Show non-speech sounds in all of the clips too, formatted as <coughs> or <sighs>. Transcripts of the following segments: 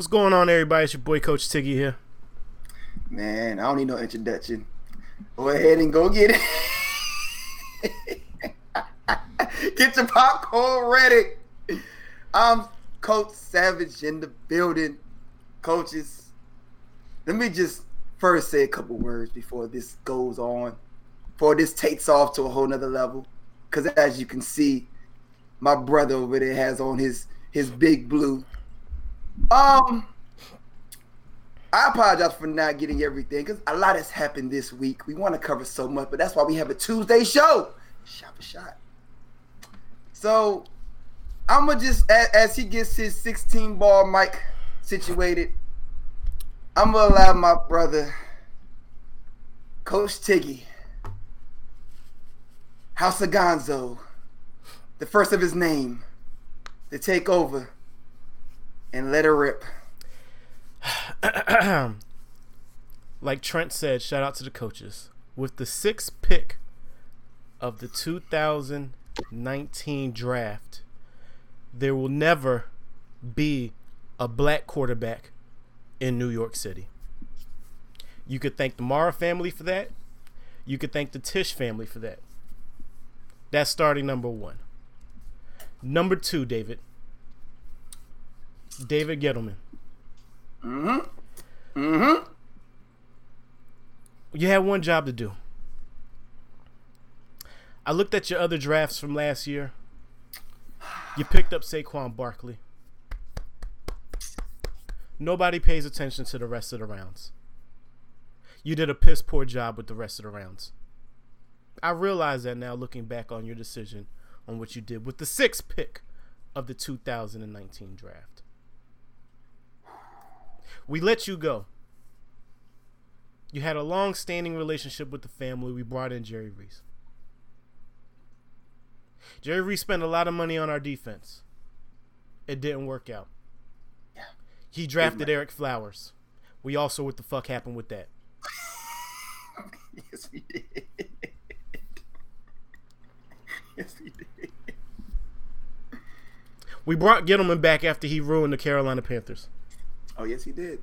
What's going on, everybody? It's your boy Coach Tiggy here. Man, I don't need no introduction. Go ahead and go get it. <laughs> get your popcorn ready. I'm Coach Savage in the building. Coaches, let me just first say a couple words before this goes on, before this takes off to a whole nother level. Because as you can see, my brother over there has on his his big blue. Um, I apologize for not getting everything because a lot has happened this week. We want to cover so much, but that's why we have a Tuesday show. Shot for shot. So I'm gonna just as, he gets his 16 ball mic situated, I'm gonna allow my brother, Coach Tiggy, House of Gonzo, the first of his name, to take over and let her rip. <clears throat> like Trent said, shout out to the coaches. With the sixth pick of the 2019 draft, there will never be a black quarterback in New York City. You could thank the Mara family for that. You could thank the Tisch family for that. That's starting number one. Number two, David. David Gettleman. Mm-hmm. Mm-hmm. You had one job to do. I looked at your other drafts from last year. You picked up Saquon Barkley. Nobody pays attention to the rest of the rounds. You did a piss poor job with the rest of the rounds. I realize that now looking back on your decision on what you did with the sixth pick of the 2019 draft. We let you go. You had a long standing relationship with the family. We brought in Jerry Reese. Jerry Reese spent a lot of money on our defense. It didn't work out. Yeah. He drafted Ereck Flowers. We also what the fuck happened with that? <laughs> yes, we did. <laughs> yes, we did. We brought Gettleman back after he ruined the Carolina Panthers. Oh, yes, he did.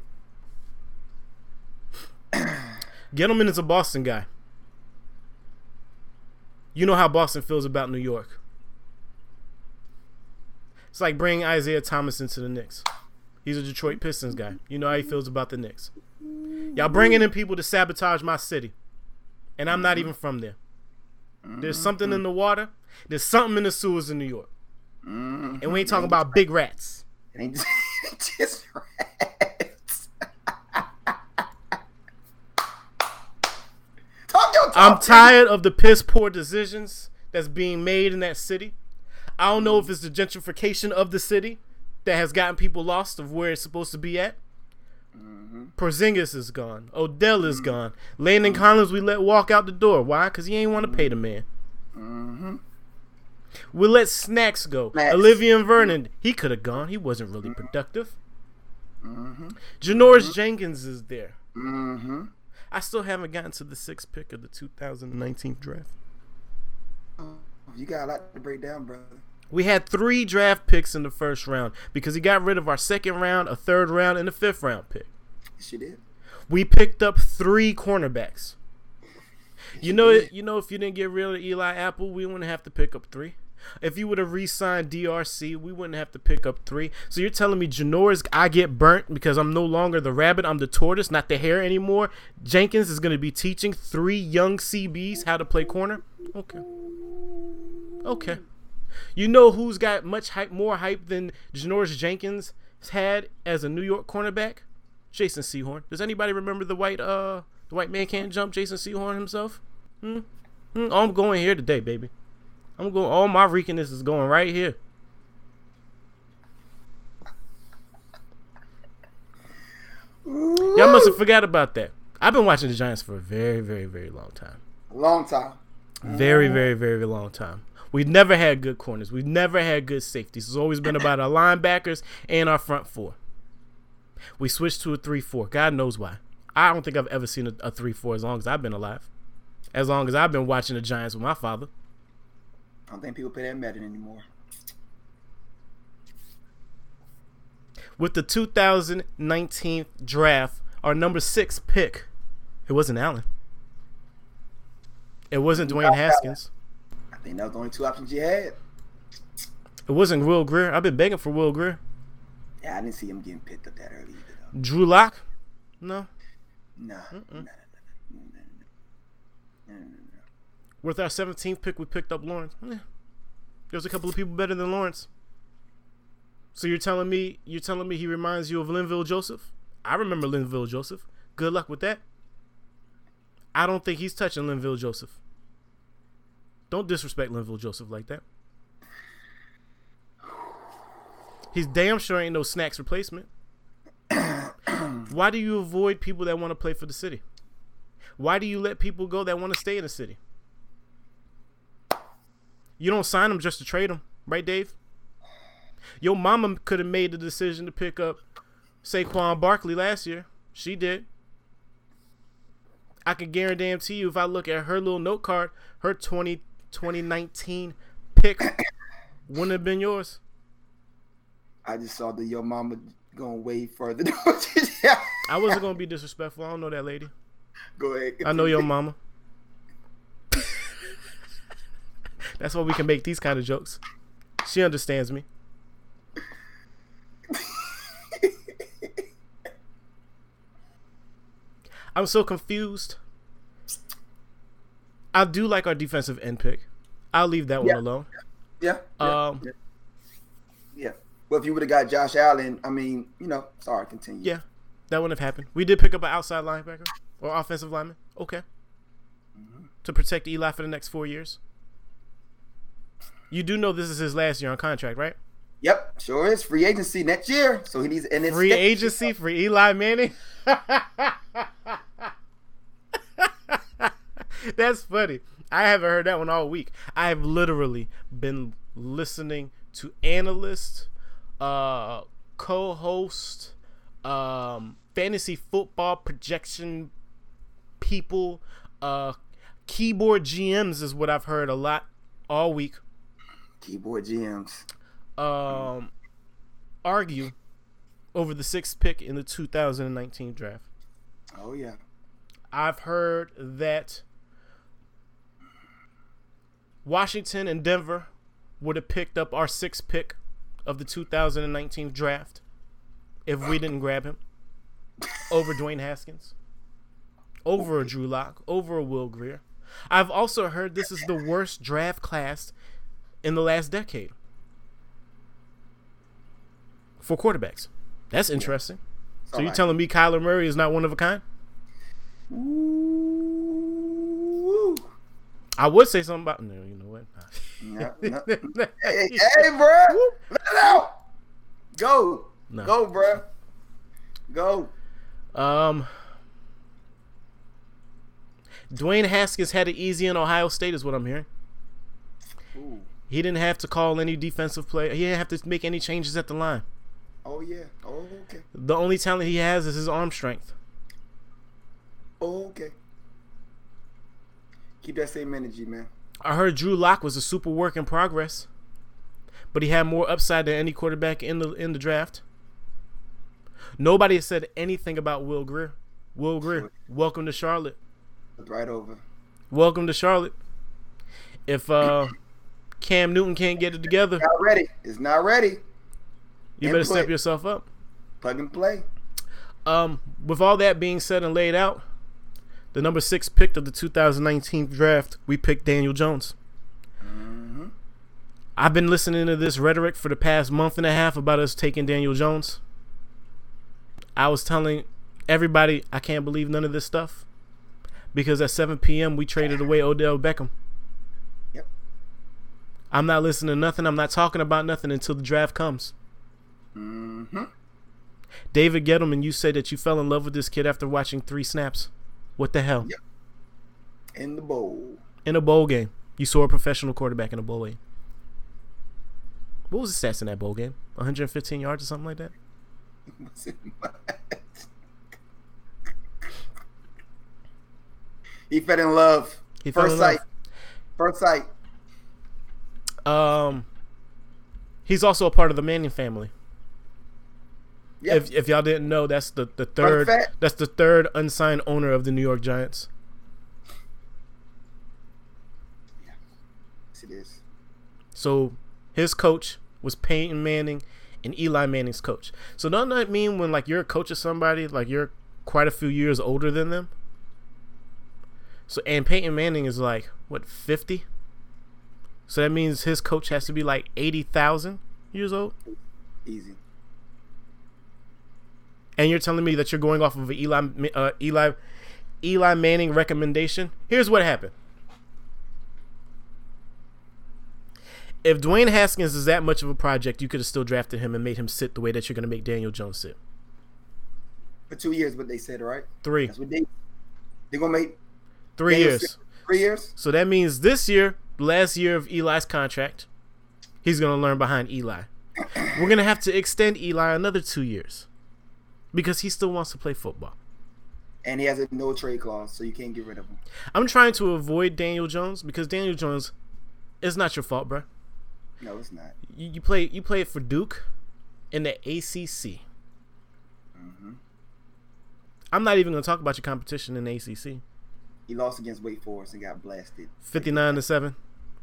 Gettleman is a Boston guy. You know how Boston feels about New York. It's like bringing Isaiah Thomas into the Knicks. He's a Detroit Pistons guy. You know how he feels about the Knicks. Y'all bringing in people to sabotage my city. And I'm not even from there. There's something in the water. There's something in the sewers in New York. And we ain't talking about big rats. It ain't <laughs> just rats. talk your talk. I'm tired of the piss poor decisions that's being made in that city. I don't know if it's the gentrification of the city that has gotten people lost of where it's supposed to be at. Mm-hmm. Porzingis is gone. Odell is mm. gone. Landon mm. Collins we let walk out the door. Why? Because he ain't want to pay the man. Mm-hmm. We let Snacks go. Snacks. Olivia and Vernon, he could have gone. He wasn't really mm. productive. Mm-hmm. Janoris Jenkins is there. I still haven't gotten to the sixth pick of the 2019 draft. Oh, you got a lot to break down, brother. We had three draft picks in the first round because he got rid of our second round, a third round, and a fifth round pick. Yes, you did. We picked up three cornerbacks. You know, <laughs> you know, if you didn't get rid of Eli Apple, we wouldn't have to pick up three. If you would have re-signed DRC, we wouldn't have to pick up three. So you're telling me Janoris, I get burnt because I'm no longer the rabbit, I'm the tortoise, not the hare anymore. Jenkins is going to be teaching three young CBs how to play corner. Okay. Okay. You know who's got much hype, more hype than Janoris Jenkins had as a New York cornerback? Jason Sehorn. Does anybody remember the white uh the white man can't jump Jason Sehorn himself? Hmm? hmm? I'm going here today, baby. I'm going all my reekenness is going right here. Y'all must have forgot about that. I've been watching the Giants for a very, very, very long time. Long time. Very, very, very long time. We've never had good corners. We've never had good safeties. It's always been about our linebackers and our front four. We switched to a 3 4. God knows why. I don't think I've ever seen a, a 3 4 as long as I've been alive. As long as I've been watching the Giants with my father. I don't think people pay that Madden anymore. With the 2019 draft, our number six pick, it wasn't Allen. It wasn't Dwayne Haskins. I think that was the only two options you had. It wasn't Will Grier. I've been begging for Will Grier. Yeah, I didn't see him getting picked up that early either. Though. Drew Lock? No. No. No, no with our 17th pick, we picked up Lawrence. There's a couple of people better than Lawrence. So you're telling me you're telling me he reminds you of Linval Joseph? I remember Linval Joseph. Good luck with that. I don't think he's touching Linval Joseph. Don't disrespect Linval Joseph like that. He's damn sure ain't no snacks replacement. <coughs> Why do you avoid people that want to play for the city? Why do you let people go that want to stay in the city? You don't sign them just to trade them, right, Dave? Your mama could have made the decision to pick up Saquon Barkley last year. She did. I can guarantee you, if I look at her little note card, her 20, 2019 pick <coughs> wouldn't have been yours. I just saw that your mama going way further. <laughs> I wasn't gonna be disrespectful. I don't know that lady. Go ahead. I know your mama. That's why we can make these kind of jokes. She understands me. I'm so confused. I do like our defensive end pick. I'll leave that Yeah. one alone. Yeah. Yeah. Um, yeah. yeah. Well, if you would have got Josh Allen, I mean, you know, sorry, continue. Yeah, that wouldn't have happened. We did pick up an outside linebacker or offensive lineman. Okay. To protect Eli for the next four years. You do know this is his last year on contract, right? Yep, sure is free agency next year. So he needs and it's Free agency for Eli Manning. <laughs> That's funny. I haven't heard that one all week. I have literally been listening to analysts, uh, co-host, um, fantasy football projection people, uh, keyboard GMs is what I've heard a lot all week. Keyboard GMs. Um, argue over the sixth pick in the 2019 draft. Oh yeah. I've heard that Washington and Denver would have picked up our sixth pick of the 2019 draft if we didn't grab him over Dwayne Haskins, over a Drew Lock, over a Will Grier. I've also heard this is the worst draft class in the last decade for quarterbacks. That's interesting. So you Alright. telling me Kyler Murray is not one of a kind? Ooh. I would say something about no. You know what? No, no. <laughs> hey, hey, <laughs> bro, let it out. Go, No. go, bro. Go. Um, Dwayne Haskins had it easy in Ohio State, is what I'm hearing. Ooh. He didn't have to call any defensive play. He didn't have to make any changes at the line. Oh yeah. Oh okay. The only talent he has is his arm strength. Oh okay. Keep that same energy, man. I heard Drew Lock was a super work in progress, but he had more upside than any quarterback in the in the draft. Nobody has said anything about Will Grier. Will Grier, welcome to Charlotte. Right over. Welcome to Charlotte. If uh, Cam Newton can't get it together, Not ready. It's not ready. you better step yourself up. Plug and play. Um, with all that being said and laid out, the number six pick of the 2019 draft, we picked Daniel Jones. Mm-hmm. I've been listening to this rhetoric for the past month and a half about us taking Daniel Jones. I was telling everybody I can't believe none of this stuff because at 7 p.m. we traded away Odell Beckham. I'm not listening to nothing. I'm not talking about nothing until the draft comes. Mm-hmm. David Gettleman, you said that you fell in love with this kid after watching three snaps. What the hell? Yep. In the bowl. In a bowl game, you saw a professional quarterback in a bowl game. What was the stats in that bowl game? 115 yards or something like that? <laughs> he fell in love. He fell First in love. sight. First sight. Um, he's also a part of the Manning family. Yeah. If if y'all didn't know, that's the the third that's the third unsigned owner of the New York Giants. Yes, it is. So his coach was Peyton Manning and Eli Manning's coach. So doesn't that mean when like you're a coach of somebody, like you're quite a few years older than them? So and Peyton Manning is like what fifty? So that means his coach has to be like eighty thousand years old. Easy. And you're telling me that you're going off of an Eli uh, Eli Eli Manning recommendation? Here's what happened. If Dwayne Haskins is that much of a project, you could have still drafted him and made him sit the way that you're going to make Daniel Jones sit. For two years, what they said, right? Three, That's what they they're gonna make three Daniel years. sit Three years. So that means this year, last year of Eli's contract, he's going to learn behind Eli. We're going to have to extend Eli another two years because he still wants to play football. And he has a no trade clause, so you can't get rid of him. I'm trying to avoid Daniel Jones because Daniel Jones, it's not your fault, bro. No, it's not. You, you play you play it for Duke in the ACC. hmm I'm not even going to talk about your competition in the ACC. He lost against Wake Forest and got blasted. 59 to 7,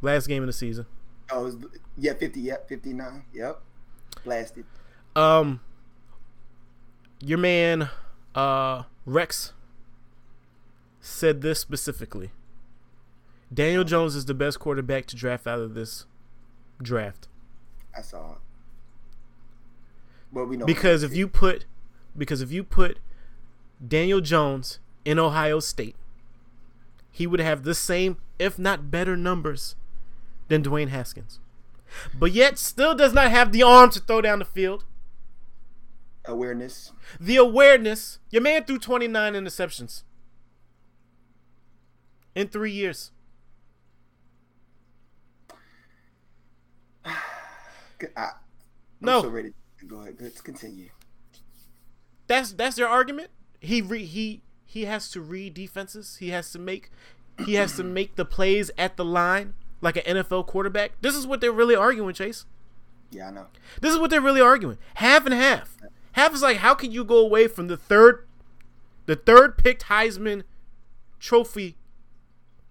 last game of the season. Oh, was, yeah, fifty. Yep, fifty nine. Yep, blasted. Um your man uh Rex said this specifically. Daniel Jones is the best quarterback to draft out of this draft. I saw it. Well, we know Because if you put because if you put Daniel Jones in Ohio State, he would have the same, if not better, numbers than Dwayne Haskins. But yet still does not have the arm to throw down the field. awareness, The awareness. Your man threw 29 interceptions in three years. I, I'm No. so ready. Go ahead. Let's continue. That's that's their argument. He re, he he has to read defenses. He has to make he has to make the plays at the line like an NFL quarterback. This is what they're really arguing, Chase. Yeah, I know. This is what they're really arguing. Half and half. Half is like, how can you go away from the third, the third picked Heisman Trophy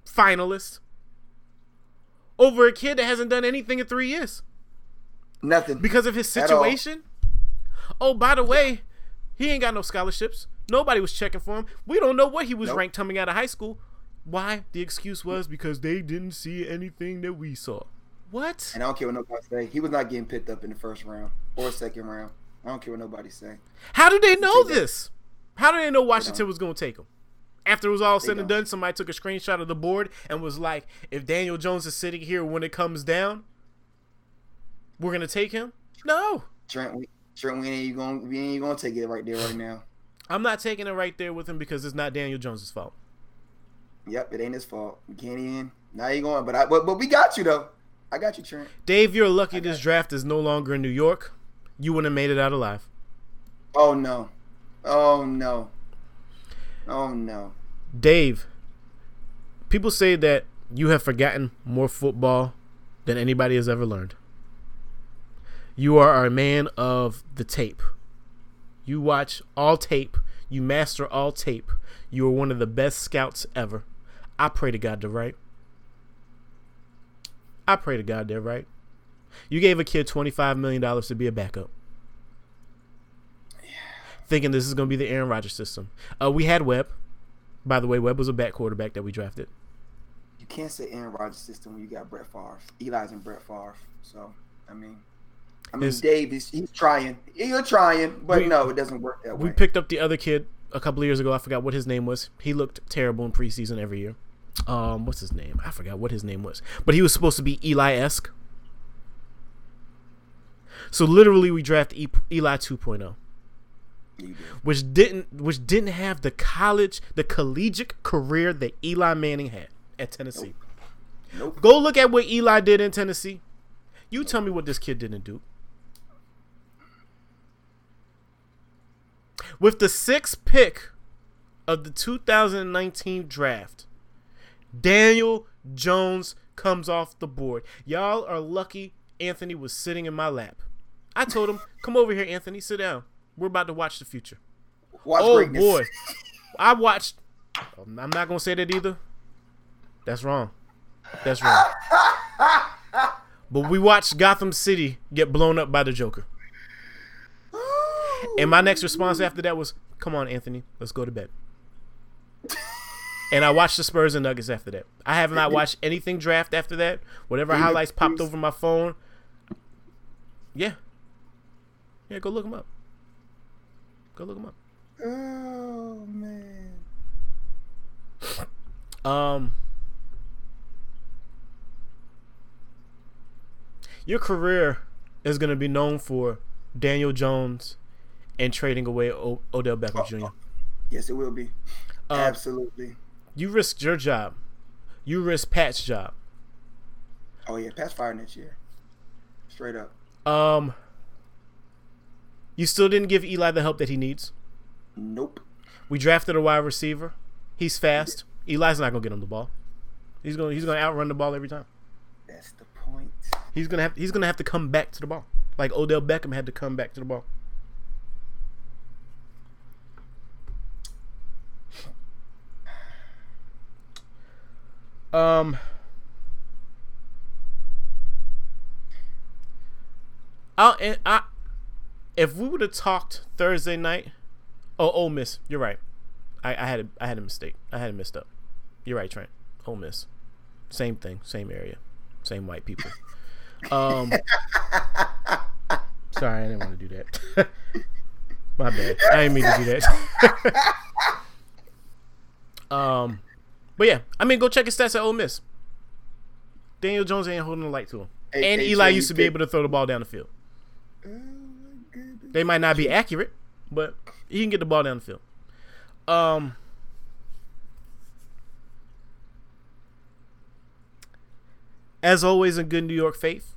finalist over a kid that hasn't done anything in three years Nothing. because of his situation? Oh, by the way, he ain't got no scholarships. Nobody was checking for him. We don't know what he was Nope. ranked coming out of high school. Why? The excuse was because they didn't see anything that we saw. What? and I don't care what nobody say. He was not getting picked up in the first round or second round. I don't care what nobody say. How do they know this? How do they know Washington was going to take him? After it was all said and done, somebody took a screenshot of the board and was like, if Daniel Jones is sitting here when it comes down, we're going to take him? No. Trent, we, Trent, we ain't gonna take it right there right now. <sighs> I'm not taking it right there with him because it's not Daniel Jones' fault. Yep, it ain't his fault. We can't even. Now you going, but I but, but we got you though. I got you, Trent. Dave, you're lucky this draft is no longer in New York. You wouldn't have made it out alive. Oh no, oh no, oh no. Dave, people say that you have forgotten more football than anybody has ever learned. You are a man of the tape. You watch all tape. You master all tape. You are one of the best scouts ever. I pray to God they're right. I pray to God they're right. You gave a kid $25 million to be a backup. Thinking this is going to be the Aaron Rodgers system. Uh, we had Webb. By the way, Webb was a back quarterback that we drafted. You can't say Aaron Rodgers system when you got Brett Favre. Eli's and Brett Favre. So I mean, I mean His- Dave is he's trying. You're trying, but We- no, it doesn't work that way. We picked up the other kid a couple of years ago. I forgot what his name was. He looked terrible in preseason every year. Um, what's his name? I forgot what his name was. But he was supposed to be Eli esque. So literally, we draft e- Eli 2.0, You did. which didn't which didn't have the college, the collegiate career that Eli Manning had at Tennessee. Nope. Go look at what Eli did in Tennessee. You tell me what this kid didn't do. With the sixth pick of the 2019 draft, Daniel Jones comes off the board. Y'all are lucky Anthony was sitting in my lap. I told him, come over here, Anthony, sit down. we're about to watch the future. Watch oh greatness. boy, <laughs> I watched. I'm not gonna say that either. That's wrong. That's wrong. but we watched Gotham City get blown up by the Joker. And my next response after that was, "Come on, Anthony, let's go to bed." And I watched the Spurs and Nuggets after that. I have not watched anything draft after that. Whatever highlights popped over my phone. Yeah. Yeah, go look them up. Go look them up. Oh man. Um, your career is going to be known for Daniel Jones and trading away o- Odell Beckham Jr. Yes, it will be. Uh, Absolutely. You risked your job. You risked Pat's job. Oh yeah, Pat's fired next year. Straight up. Um, you still didn't give Eli the help that he needs. Nope. We drafted a wide receiver. He's fast. Eli's not gonna get him the ball. He's gonna he's gonna outrun the ball every time. That's the point. He's gonna have he's gonna have to come back to the ball, like Odell Beckham had to come back to the ball. Um. I'll, and I, if we would have talked Thursday night, oh, Ole Miss, you're right. I, I had a, I had a mistake. I had it messed up. You're right, Trent. Ole Miss, same thing, same area, same white people. Um, <laughs> sorry, I didn't want to do that. <laughs> My bad. I didn't mean to do that. <laughs> um, but yeah, I mean, go check his stats at Ole Miss. Daniel Jones ain't holding the light to him, and Eli used to be able to throw the ball down the field. Oh. They might not be accurate, but he can get the ball down the field. Um. As always in good New York faith,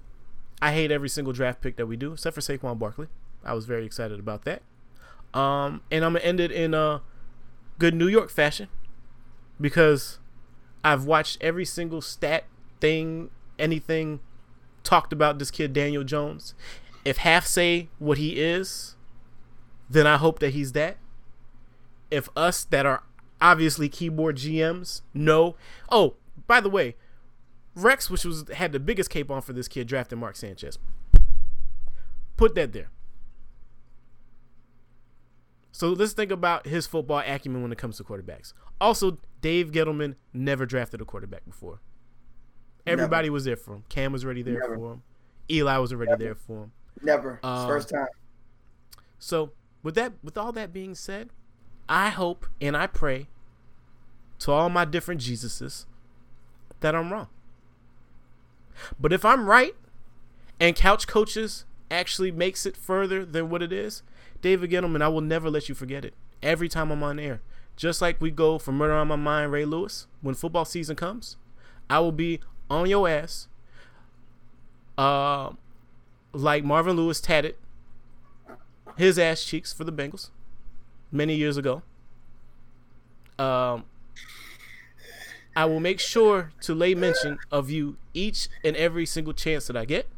I hate every single draft pick that we do, except for Saquon Barkley. I was very excited about that. Um, and I'm gonna end it in a good New York fashion because I've watched every single stat thing, anything talked about this kid Daniel Jones. If half say what he is, then I hope that he's that. If us that are obviously keyboard GMs know, oh, by the way, Rex, which was had the biggest cape on for this kid, drafted Mark Sanchez. Put that there. So let's think about his football acumen when it comes to quarterbacks. Also, Dave Gettleman never drafted a quarterback before. Everybody was there for him. Cam was already there Never. for him. Eli was already Never. there for him. Never. Um, First time. So with that, with all that being said, I hope and I pray to all my different Jesuses that I'm wrong. But if I'm right, and Couch Coaches actually makes it further than what it is, David Gettleman, I will never let you forget it. Every time I'm on air, just like we go for Murder on My Mind, Ray Lewis. When football season comes, I will be on your ass. Uh, like Marvin Lewis tatted his ass cheeks for the Bengals many years ago. Um, I will make sure to lay mention of you each and every single chance that I get.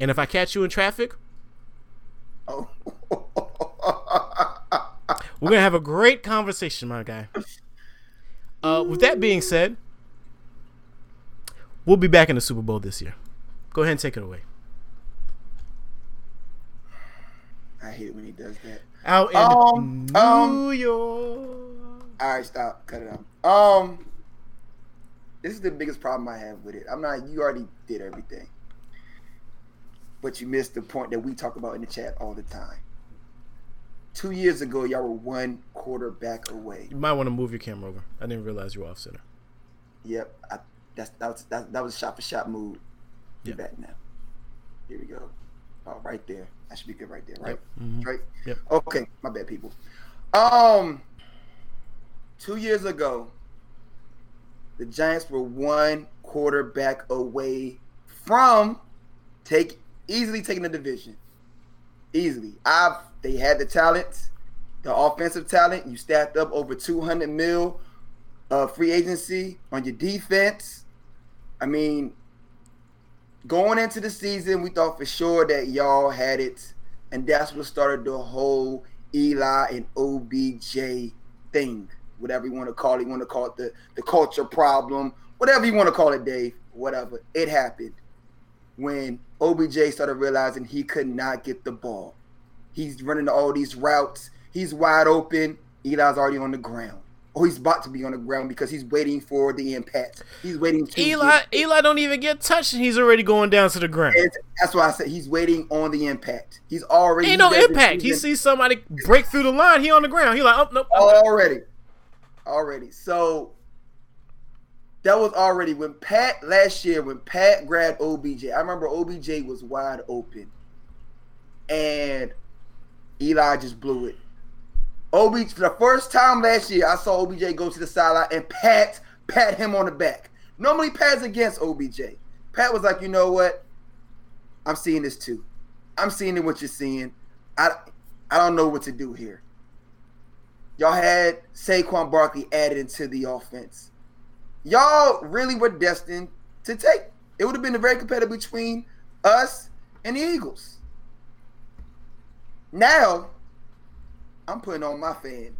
And if I catch you in traffic, Oh. <laughs> we're gonna have a great conversation, my guy. Uh, with that being said, we'll be back in the Super Bowl this year. Go ahead and take it away. I hate it when he does that. Out in Um, New um, York. All right, stop. Cut it out. Um, this is the biggest problem I have with it. I'm not. You already did everything, but you missed the point that we talk about in the chat all the time. Two years ago, y'all were one quarterback away. You might want to move your camera over. I didn't realize you were off center. Yep, I, that's that was that, that was a shot for shot move. Be Yeah. back now. Here we go. Oh, right there. That should be good right there, right? Mhm. Right. Yep. Okay, my bad, people. Um, two years ago, the Giants were one quarterback away from take easily taking the division. Easily, I've they had the talent, the offensive talent. You stacked up over two hundred mil uh, free agency on your defense. I mean, going into the season, we thought for sure that y'all had it and that's what started the whole Eli and OBJ thing, whatever you want to call it. You want to call it the the culture problem, whatever you want to call it, Dave. Whatever. It happened when OBJ started realizing he could not get the ball. He's running all these routes. He's wide open. Eli's already on the ground. Or he's about to be on the ground because he's waiting for the impact. He's waiting to Eli get, Eli don't even get touched and he's already going down to the ground. That's why I said he's waiting on the impact. He's already Ain't no impact. He sees somebody break through the line, he on the ground. He like, oh nope. Already. Already. So that was already when Pat last year when Pat grabbed OBJ. I remember OBJ was wide open, and Eli just blew it. OBJ for the first time last year, I saw OBJ go to the sideline and Pat pat him on the back. Normally, Pat's against OBJ. Pat was like, you know what? I'm seeing this too. I'm seeing what you're seeing. I I don't know what to do here. Y'all had Saquon Barkley added into the offense. Y'all really were destined to take. It would have been a very competitive between us and the Eagles. Now, I'm putting on my fan,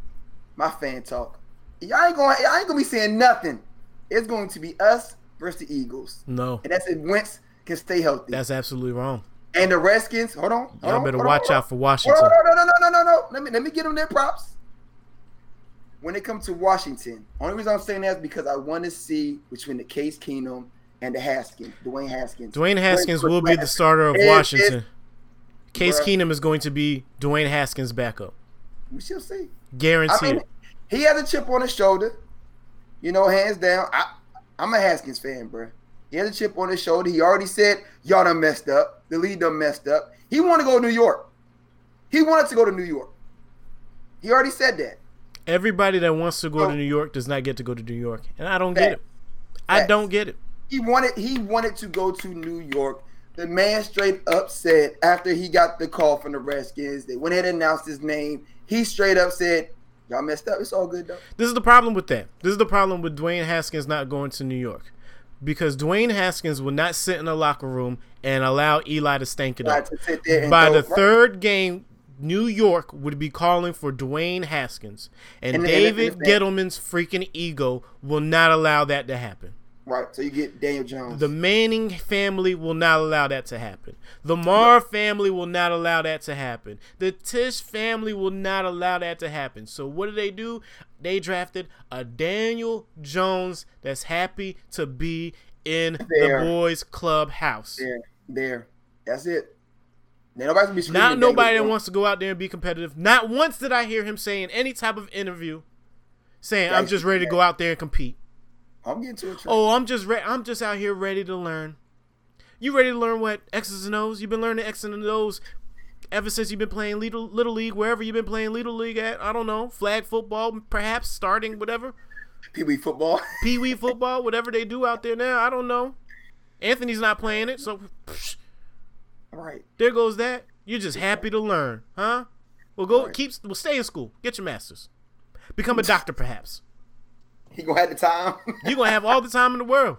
my fan talk. Y'all ain't going. I ain't gonna be saying nothing. It's going to be us versus the Eagles. No, and that's if Wentz can stay healthy. That's absolutely wrong. And the Redskins, hold on. Hold Y'all on, better watch on, out for Washington. No, no, no, no, no, no, no. Let me let me get them their props. When it comes to Washington, only reason I'm saying that is because I want to see between the Case Keenum and the Haskins, Dwayne Haskins. Dwayne Haskins will be the starter of Washington. Case Keenum is going to be Dwayne Haskins' backup. We shall see. Guaranteed. I mean, he has a chip on his shoulder. You know, hands down. I, I'm a Haskins fan, bro. He has a chip on his shoulder. He already said, y'all done messed up. The lead done messed up. He wanted to go to New York. He wanted to go to New York. He already said that. Everybody that wants to go so, to New York does not get to go to New York. And I don't get it. I don't get it. He wanted he wanted to go to New York. The man straight up said after he got the call from the Redskins, they went ahead and announced his name. He straight up said, Y'all messed up. It's all good though. This is the problem with that. This is the problem with Dwayne Haskins not going to New York because Dwayne Haskins will not sit in the locker room and allow Eli to stank it up. By the third game, New York would be calling for Dwayne Haskins, and, and David and Gettleman's freaking ego will not allow that to happen. Right. So you get Daniel Jones. The Manning family will not allow that to happen. The Marr family will not allow that to happen. The Tisch family will not allow that to happen. So what do they do? They drafted a Daniel Jones that's happy to be in there. the boys' clubhouse. There. There. That's it. Now, nobody's Not nobody that wants to go out there and be competitive. Not once did I hear him say in any type of interview saying, I'm just ready to go out there and compete. I'm getting to it. Oh, I'm just re- I'm just out here ready to learn. You ready to learn what X's and O's? You've been learning X's and O's ever since you've been playing little little league, wherever you've been playing little league at. I don't know, flag football, perhaps starting whatever. Pee wee football. Pee wee football, whatever they do out there now. I don't know. Anthony's not playing it, so. Psh, right. There goes that. You're just happy to learn, huh? Well, go right. keep. Well, stay in school. Get your masters. Become a doctor, perhaps. He gonna have the time. <laughs> you gonna have all the time in the world.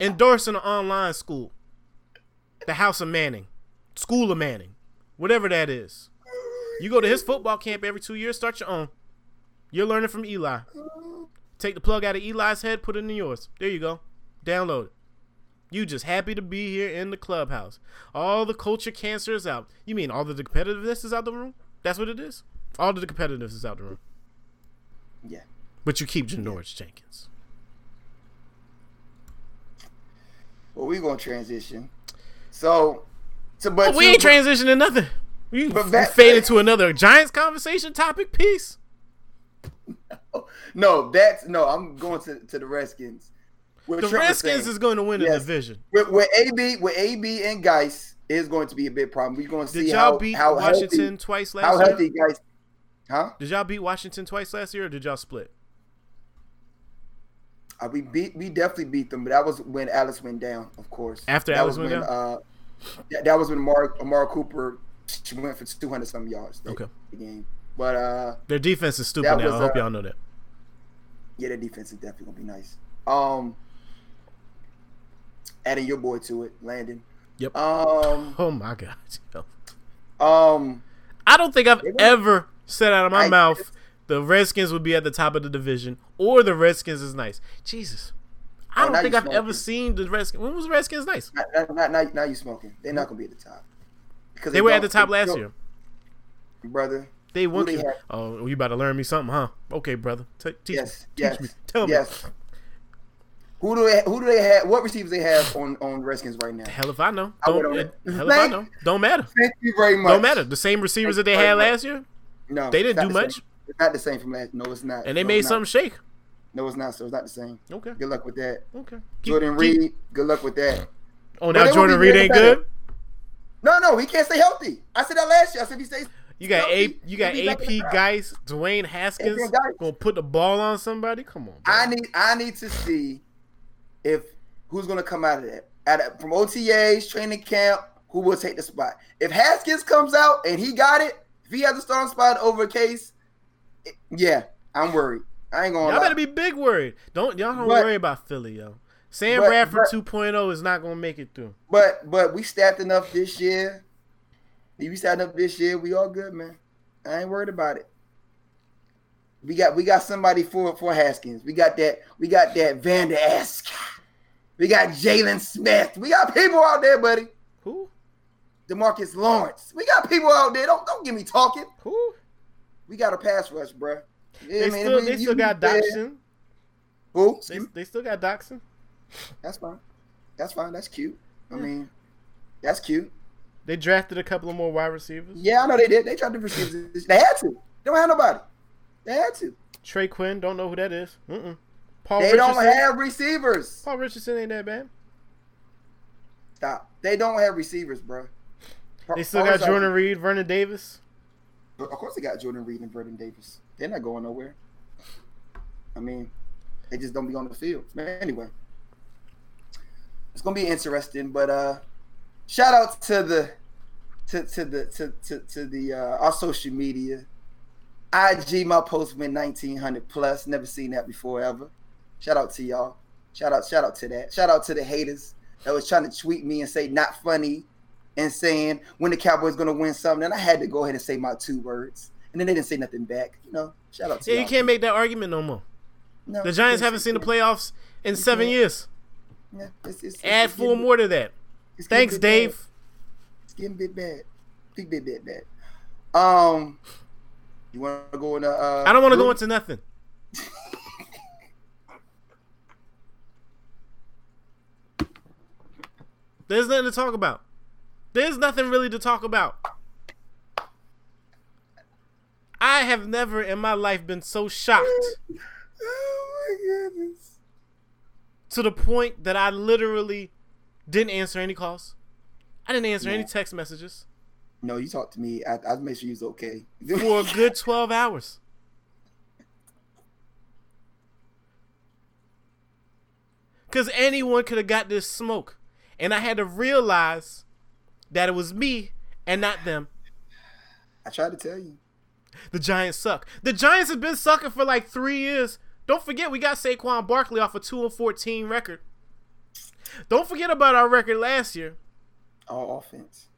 Endorsing an online school, the House of Manning, School of Manning, whatever that is. You go to his football camp every two years. Start your own. You're learning from Eli. Take the plug out of Eli's head, put it in yours. There you go. Download it. You just happy to be here in the clubhouse. All the culture cancer is out. You mean all the competitiveness is out the room? That's what it is. All the competitiveness is out the room. Yeah. But you keep Janoris Jenkins. Well, we gonna transition. So, so but oh, we ain't transitioning nothing. We, but that, fade into another Giants conversation topic piece. No, <laughs> no, that's no. I'm going to, to the Redskins. The Trent Redskins is going to win yes, the division. With, with, AP, with AP and Guice is going to be a big problem. We're going to see Did y'all how, beat how Washington healthy, twice last how year. How healthy? Huh? Did y'all beat Washington twice last year, or did y'all split? Uh, we beat we definitely beat them, but that was when Alex went down, of course. After that Alex went when, down, uh, that, that was when Mark Amari Cooper she went for two hundred some yards. Okay, the game, but uh, their defense is stupid now. Was, I hope uh, y'all know that. Yeah, their defense is definitely gonna be nice. Um, adding your boy to it, Landon. Yep. Um. <laughs> Oh my God. Um, I don't think I've They ever said out of my I- mouth the Redskins would be at the top of the division or the Redskins is nice. Jesus. I Oh, don't now think I've ever seen the Redskins. When was the Redskins nice? not, not, now, now you smoking. They're not gonna be at the top because They were at the top last year. brother. They won. they? Oh, you about to learn me something, huh? Okay, brother. T- teach Yes, me. yes, Teach me. Tell me. Who do they? Who do they have? What receivers they have on on Redskins right now? Hell if I know. I Don't, hell if I know. Don't matter. Thank you very much. Don't matter. The same receivers that they had very last year, No, They didn't do much. same. It's not the same from last. No, it's not. and they No, made something shake. No, it's not. So it's not the same. Okay. Good luck with that. Okay. Keep- Jordan keep- Reed. Good luck with that. Oh, now Jordan Reed ain't better. good. No, no, he can't stay healthy. I said that last year. I said he stays. You got A. You got he'll be back in AP Guice. Dwayne Haskins gonna put the ball on somebody. Come on. bro. I need. I need to see if who's going to come out of that. Out of, from OTAs, training camp, who will take the spot? If Haskins comes out and he got it, if he has a starting spot over Case, it- yeah, I'm worried. I ain't gonna. Y'all lie. better be big worried. Don't y'all don't But- worry about Philly, yo. Sam but- Bradford but- 2.0 is not gonna make it through. But but we staffed enough this year. If we staffed enough this year, we all good, man. I ain't worried about it. We got we got somebody for for Haskins. We got that we got that Vander Esch. We got Jaylon Smith. We got people out there, buddy. Who? Demarcus Lawrence. We got people out there. Don't don't get me talking. Who? We got a pass rush, bruh. They Yeah, man, still they still got. Doctson. Who? They, they still got Doctson. That's fine. That's fine. That's cute. I Yeah. mean, that's cute. They drafted a couple of more wide receivers. Yeah, I know they did. They tried to receive. They had to. They don't have nobody. They had to. Trey Quinn, don't know who that is. Mm-mm. Paul They Richardson. don't have receivers. Paul Richardson ain't that bad. Stop. They don't have receivers, bro. They still got Jordan Reed, Vernon Davis. Of course, they got Jordan Reed and Vernon Davis. They're not going nowhere. I mean, they just don't be on the field. Anyway, it's gonna be interesting. But uh, shout out to the to to the to to, to the uh, our social media. IG my post went nineteen hundred plus. Never seen that before ever. Shout out to y'all. Shout out shout out to that. Shout out to the haters that was trying to tweet me and say not funny and saying when the Cowboys gonna win something. And I had to go ahead and say my two words. And then they didn't say nothing back. You know, shout out to Yeah, you y'all. can't make that argument no more. No, The Giants haven't seen the playoffs in seven can't. years. Yeah, it's, it's, Add it's four getting- more to that. Thanks, bit bad. Dave. It's getting a bit bad. Big bit bit bad. Um, you want to go in? Uh, I don't want to go into nothing. <laughs> There's nothing to talk about. There's nothing really to talk about. I have never in my life been so shocked <laughs> Oh my goodness. to the point that I literally didn't answer any calls. I didn't answer any text messages No, you talked to me. I I make sure you was okay. <laughs> for a good 12 hours. Because anyone could have got this smoke. And I had to realize that it was me and not them. I tried to tell you. The Giants suck. The Giants have been sucking for like three years. Don't forget, we got Saquon Barkley off a 2 and 14 record. Don't forget about our record last year. All offense.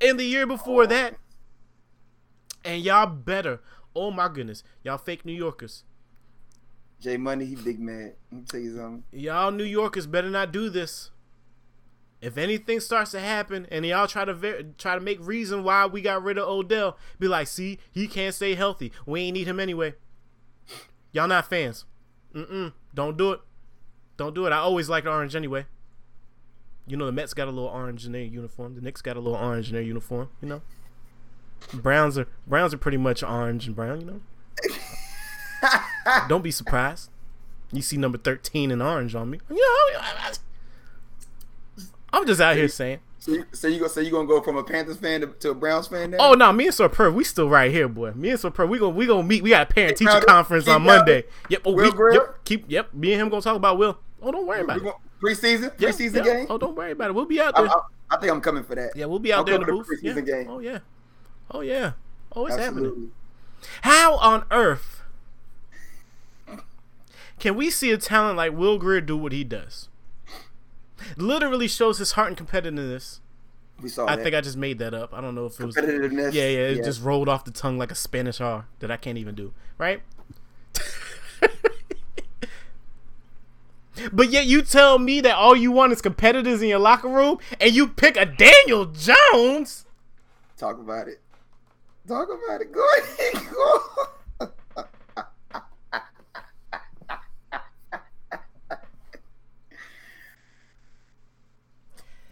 And the year before that. And y'all better. Oh my goodness. Y'all fake New Yorkers. Jay Money, he big mad. Let me tell you something. Y'all New Yorkers better not do this. If anything starts to happen and y'all try to ver- try to make reason why we got rid of Odell, be like, see, he can't stay healthy. We ain't need him anyway. Y'all not fans. Mm-mm. Don't do it. Don't do it. I always liked orange anyway. You know the Mets got a little orange in their uniform. The Knicks got a little orange in their uniform. You know. Browns are Browns are pretty much orange and brown. You know. Don't be surprised. You see number thirteen in orange on me. You know. I'm just out here saying. So you, so you go so you gonna go from a Panthers fan to, to a Browns fan now? Oh no, me and Superb, we still right here, boy. Me and Superb, we gonna we gonna meet. We got a parent teacher conference on Monday. Yep. Oh, we, yep. Keep. Yep. Me and him gonna talk about Will. Oh, don't worry about it. going- preseason Yeah, preseason yeah. game. Oh, don't worry about it. We'll be out there. I, I think I'm coming for that. yeah, we'll be out I'll there in the booth. the Yeah. preseason game. Oh yeah. Oh yeah. Oh, it's happening. How on earth can we see a talent like Will Grier do what he does? Literally shows his heart and competitiveness We saw I that. think I just made that up. I don't know if it was. competitiveness. Yeah, yeah, it yeah. just rolled off the tongue like a Spanish R that I can't even do, right? <laughs> but yet you tell me that all you want is competitors in your locker room, and you pick a Daniel Jones. talk about it. Talk about it. Go ahead. <laughs> Go.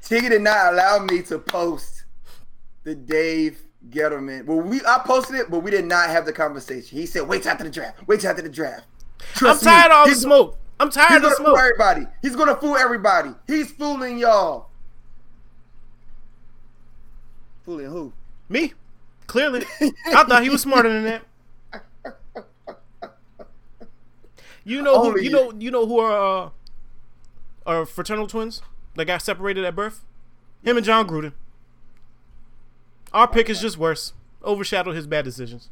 Tiggy did not allow me to post the Dave Gettleman. Well, we I posted it, but we did not have the conversation. He said, "Wait till after the draft. Wait till after the draft." I'm Trust me, tired of all the smoke. I'm He's tired of gonna the fool smoke. everybody. He's gonna fool everybody. He's fooling y'all. Fooling who? Me, clearly. I thought he was smarter than that. You know who? Only You you. know you know who are uh, are fraternal twins that got separated at birth? Him and Jon Gruden. Our pick is just worse. Overshadowed his bad decisions.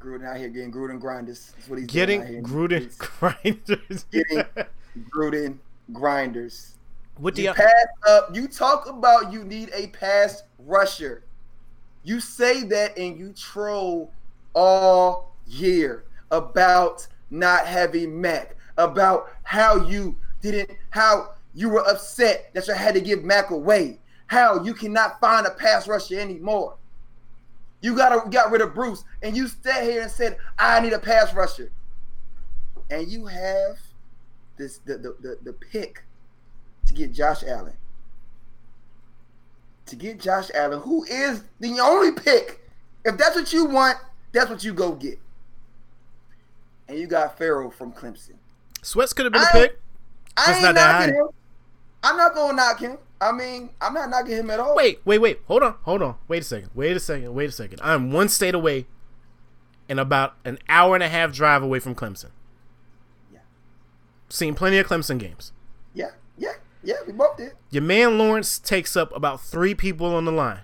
Gruden out here getting Gruden grinders. That's what he's Getting doing. Gruden He's grinders. Getting <laughs> Gruden grinders. what do You you? pass up. You talk about you need a pass rusher. You say that and you troll all year about not having Mac, about how you didn't, how you were upset that you had to give Mac away, how you cannot find a pass rusher anymore. You got got rid of Bruce, and you sat here and said, "I need a pass rusher," and you have this the the the, the pick to get Josh Allen. To get Josh Allen, who is the only pick. If that's what you want, that's what you go get. And you got Ferrell from Clemson. Sweats could have been a I- pick. I Just ain't not knocking him. I'm not gonna knock him. I mean, I'm not knocking him at all. Wait, wait, wait. Hold on, hold on. Wait a second. Wait a second. Wait a second. I'm one state away, and about an hour and a half drive away from Clemson. Yeah. Seen plenty of Clemson games. Yeah, yeah, yeah. We both did. Your man Lawrence takes up about three people on the line.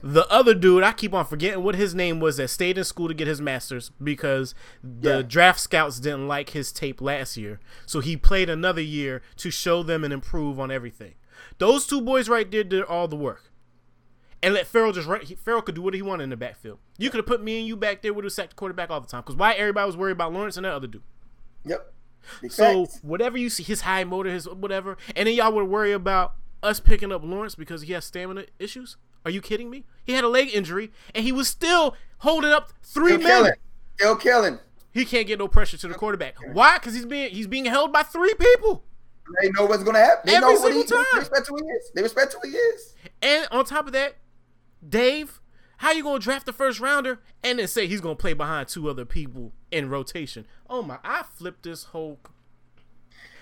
The other dude, I keep on forgetting what his name was that stayed in school to get his master's because the Yeah. draft scouts didn't like his tape last year. So he played another year to show them and improve on everything. Those two boys right there did all the work. And let Ferrell just run. Ferrell could do what he wanted in the backfield. You could have put me and you back there with a sacked quarterback all the time. Because why everybody was worried about Lawrence and that other dude? Yep. Big So facts. whatever you see, his high motor, his whatever, and then y'all would worry about us picking up Lawrence because he has stamina issues. Are you kidding me? He had a leg injury and he was still holding up three still men. killing, still killing. He can't get no pressure to the quarterback. Why? Because he's being he's being held by three people. They know what's gonna happen. They Every know what he, single time. They respect who he is. They respect who he is. And on top of that, Dave, how you gonna draft the first rounder and then say he's gonna play behind two other people in rotation? Oh my! I flipped this whole.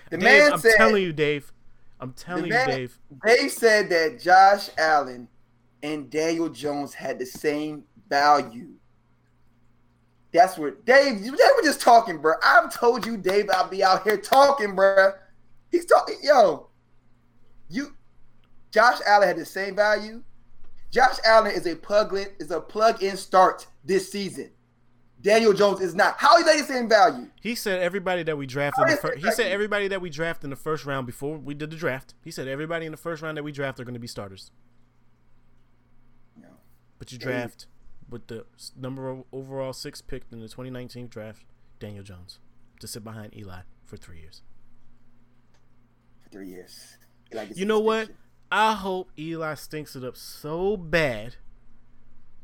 The Dave, man I'm said. telling you, Dave. I'm telling you, man- Dave. They said that Josh Allen and Daniel Jones had the same value. That's what Dave. They were just talking, bro. I've told you, Dave. I'll be out here talking, bro. He's talking, yo. You, Josh Allen had the same value. Josh Allen is a plug in is a plug in start this season. Daniel Jones is not. How is that the same value? He said everybody that we drafted. In the fir- he said everybody that we drafted in the first round before we did the draft. He said everybody in the first round that we draft are going to be starters. No. But you Yeah. draft with the number of overall six picked in the 2019 draft, Daniel Jones, to sit behind Eli for three years. For three years. Eli You know what? I hope Eli stinks it up so bad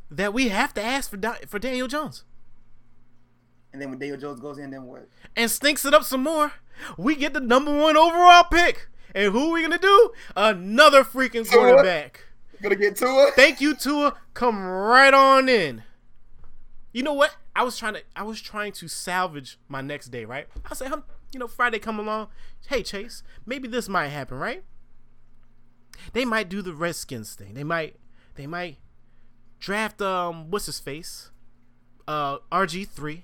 that we have to ask for Di- for Daniel Jones And then when Daniel Jones goes in, then what? and stinks it up some more. We get the number one overall pick, and who are we gonna do? Another freaking So what? quarterback. Gonna get to it? Thank you, Tua. Come right on in. You know what? I was trying to I was trying to salvage my next day, right? I said, "Hum, you know, Friday come along. Hey, Chase, maybe this might happen, right? They might do the Redskins thing. They might they might draft um what's his face? Uh RG3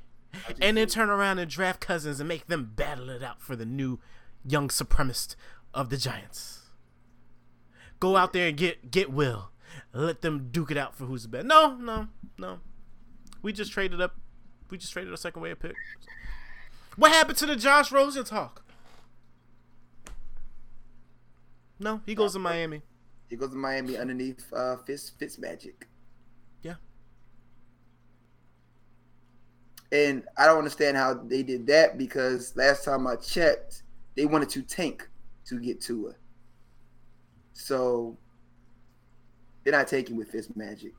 and then turn around and draft Cousins and make them battle it out for the new young supremacist of the Giants. Go out there and get get Will. Let them duke it out for who's the best. No, no, no. We just traded up. We just traded a second way of pick. What happened to the Josh Rosen talk? No, he goes to Miami. He goes to Miami underneath uh, Fitz Fitz Magic. Yeah. And I don't understand how they did that because last time I checked, they wanted to tank to get Tua. So they're not taking with Fitz Magic.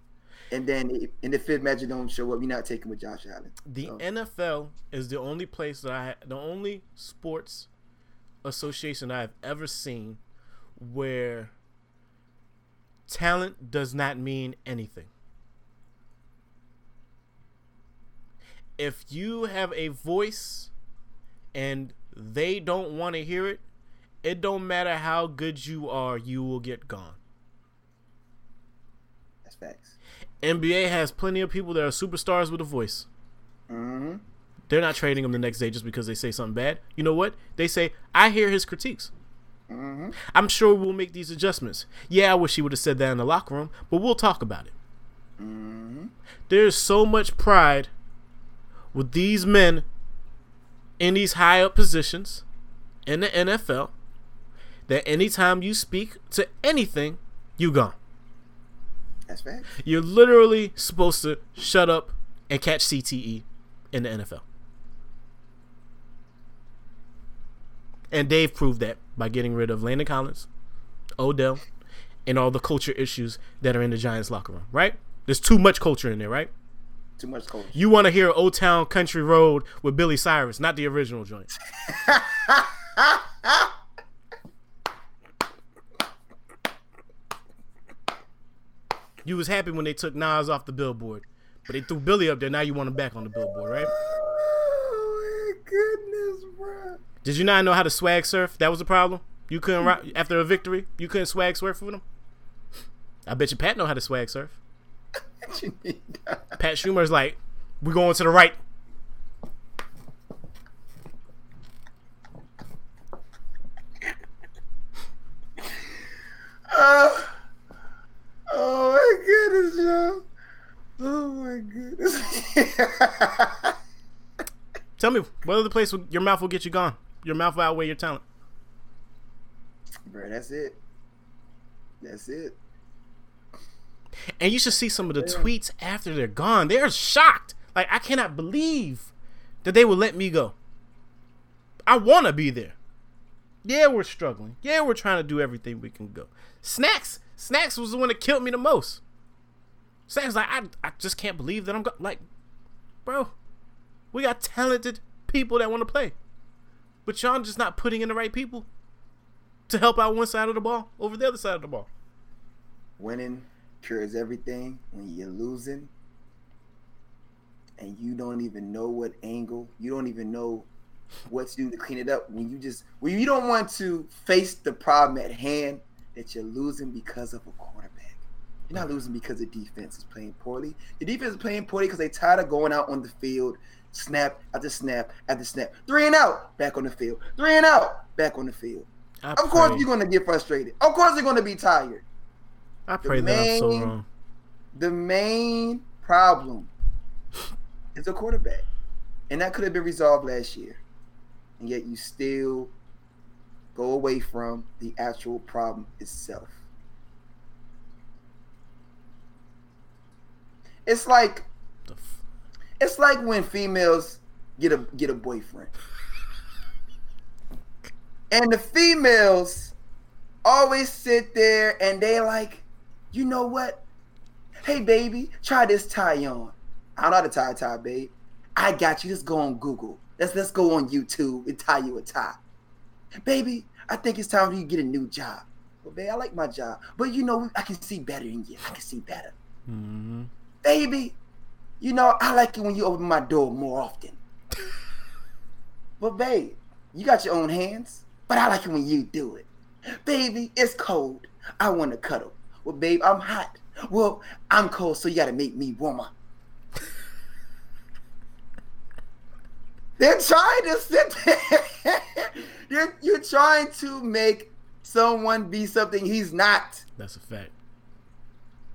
And then if, and if Fitz Magic don't show up, you're not taking with Josh Allen. The So- NFL is the only place that I, the only sports association I've ever seen where talent does not mean anything. If you have a voice and they don't want to hear it, it don't matter how good you are, you will get gone. That's facts. NBA has plenty of people that are superstars with a voice. Mm-hmm. They're not trading him the next day just because they say something bad. You know what? They say, I hear his critiques. Mm-hmm. I'm sure we'll make these adjustments. Yeah, I wish he would have said that in the locker room, but we'll talk about it. Mm-hmm. There's so much pride with these men in these high up positions in the NFL that anytime you speak to anything, you gone. That's facts. You're literally supposed to shut up and catch CTE in the NFL. And Dave proved that by getting rid of Landon Collins, Odell, and all the culture issues that are in the Giants locker room, right? There's too much culture in there, right? Too much culture. You want to hear Old Town Country Road with Billy Cyrus, not the original joint. <laughs> You was happy when they took Nas off the billboard, but they threw Billy up there. Now you want him back on the billboard, right? Oh my goodness, bro. Did you not know how to swag surf? That was the problem. You couldn't ri- after a victory. You couldn't swag surf with them. I bet you Pat know how to swag surf. What <laughs> you need? Pat Shurmur's like, we're going to the right. Oh, oh my goodness, Joe. Oh my goodness. <laughs> Tell me, what other place will, your mouth will get you gone? Your mouth will outweigh your talent. bro, that's it. That's it. And you should see some of the tweets after they're gone. They're shocked. Like I cannot believe that they would let me go. I want to be there. Yeah, we're struggling. Yeah, we're trying to do everything we can go. Snacks, Snacks was the one that killed me the most. Snacks like I, I just can't believe that I'm go- like, bro. We got talented people that want to play, but y'all just not putting in the right people to help out one side of the ball over the other side of the ball. Winning cures everything when you're losing and you don't even know what angle, you don't even know what to do to clean it up. When you just when you don't want to face the problem at hand that you're losing because of a quarterback. You're not losing because the defense is playing poorly. The defense is playing poorly because they're tired of going out on the field, snap after snap after snap. Three and out, back on the field. Three and out, back on the field. I Of course you're gonna get frustrated. Of course you're gonna be tired. I pray that I'm so wrong. The main problem is a quarterback. And that could have been resolved last year. And yet you still go away from the actual problem itself. It's like it's like when females get a get a boyfriend. <laughs> And the females always sit there and they like, you know what? Hey baby, try this tie on. I don't know how to tie a tie, babe. I got you. Just go on Google. Let's let's go on YouTube and tie you a tie. Baby, I think it's time for you to get a new job. Well, babe, I like my job. But you know, I can see better in you. I can see better Mhm. baby, you know, I like it when you open my door more often. <laughs> but babe, you got your own hands, but I like it when you do it. Baby, it's cold. I want to cuddle. Well, babe, I'm hot. Well, I'm cold, so you got to make me warmer. They're trying to sit there. <laughs> you're, you're trying to make someone be something he's not. That's a fact.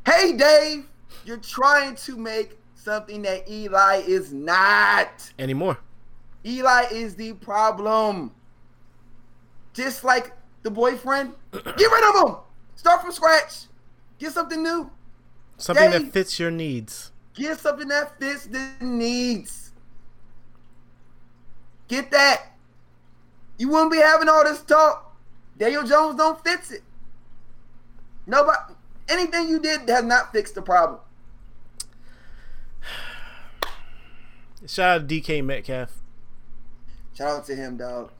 Hey, Dave, you're trying to make something that Eli is not. Anymore. Eli is the problem. Just like the boyfriend, <clears throat> get rid of him. Start from scratch. Get something new. Something Dave. that fits your needs. Get something that fits the needs. Get that. You wouldn't be having all this talk. Daniel Jones don't fix it. Nobody anything you did has not fixed the problem. Shout out to DK Metcalf. Shout out to him, dog.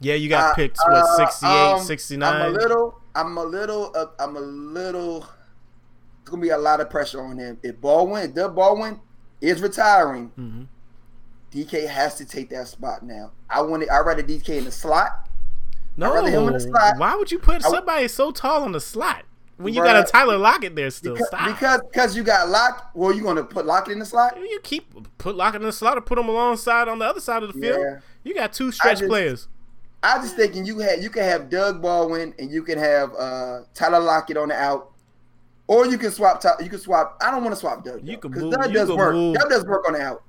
Yeah, you got Uh, picked what uh, 68, um, 69. I'm a little. I'm a little. Uh, I'm a little. It's gonna be a lot of pressure on him. If Baldwin, if Doug Baldwin is retiring, Mhm. DK has to take that spot now. I want it. I rather DK in the slot. No, rather him in the slot. why would you put I- somebody so tall on the slot when you got a Tyler Lockett there still? Because Stop. because because you got Lock. Well, you gonna put Lockett in the slot? you keep put Lockett in the slot or put him alongside on the other side of the field. Yeah. You got two stretch just- players. I just thinking you had you can have Doug Baldwin and you can have uh, Tyler Lockett on the out, or you can swap. You can swap. I don't want to swap Doug. You can because move- Doug you does work. move- Doug does work on the out.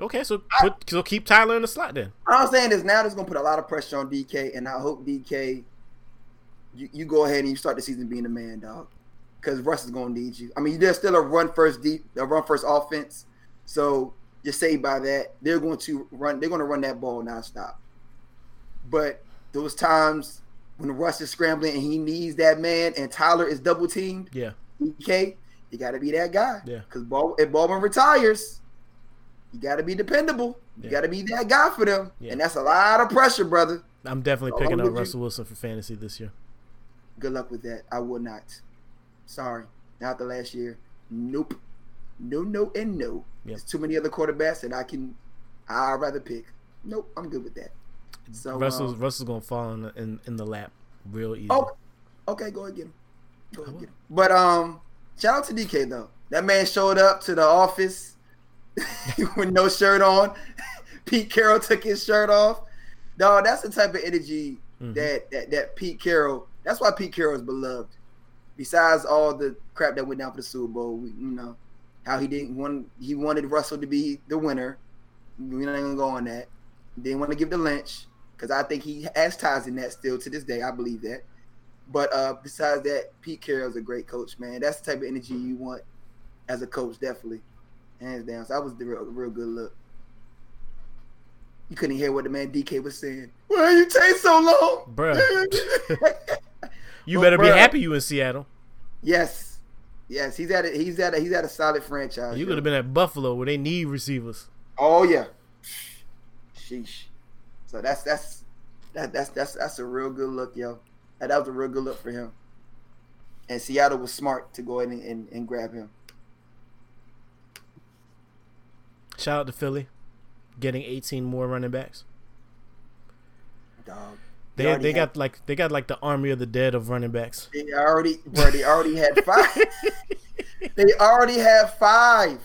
Okay, so put so keep Tyler in the slot then. All I'm saying is now there's gonna put a lot of pressure on DK, and I hope DK, you, you go ahead and you start the season being a man, dog, because Russ is gonna need you. I mean, there's still a run first deep, a run first offense, so you're saved by that. They're going to run. They're going to run that ball nonstop. But those times when Russ is scrambling and he needs that man, and Tyler is double teamed, Yeah, DK, you got to be that guy. Yeah. Because Ball, if Baldwin retires, you got to be dependable. You Yeah. got to be that guy for them, Yeah. and that's a lot of pressure, brother. I'm definitely Oh, picking up you- Russell Wilson for fantasy this year. Good luck with that. I will not. Sorry, not the last year. Nope. No, no, and no. Yep. There's too many other quarterbacks that I can. I'd rather pick. Nope, I'm good with that. So Russell's um, Russell's gonna fall in the, in, in the lap real easy. Oh, okay, go ahead get him. Go ahead get him. But um, shout out to DK though. That man showed up to the office <laughs> with no shirt on. <laughs> Pete Carroll took his shirt off. Dog, that's the type of energy Mhm. that, that that Pete Carroll. That's why Pete Carroll is beloved. Besides all the crap that went down for the Super Bowl, we, you know how he didn't want he wanted Russell to be the winner. We're not gonna go on that. Didn't want to give the Lynch because I think he has ties in that still to this day. I believe that. But uh, besides that, Pete Carroll's a great coach, man. That's the type of energy you want as a coach, definitely, hands down. So that was the real, real good look. You couldn't hear what the man DK was saying. Why you take so long, Bruh. <laughs> You Well, better be bruh. happy you in Seattle. yes, yes, he's at a he's at a he's at a solid franchise. You could have been at Buffalo where they need receivers. Oh yeah. Sheesh. So that's that's that, that's that's that's a real good look, yo. That, that was a real good look for him. And Seattle was smart to go ahead and, and, and grab him. Shout out to Philly, getting 18 more running backs. Dog. They already they had- got like they got like the army of the dead of running backs. they already bro, they already had five. <laughs> they already have five.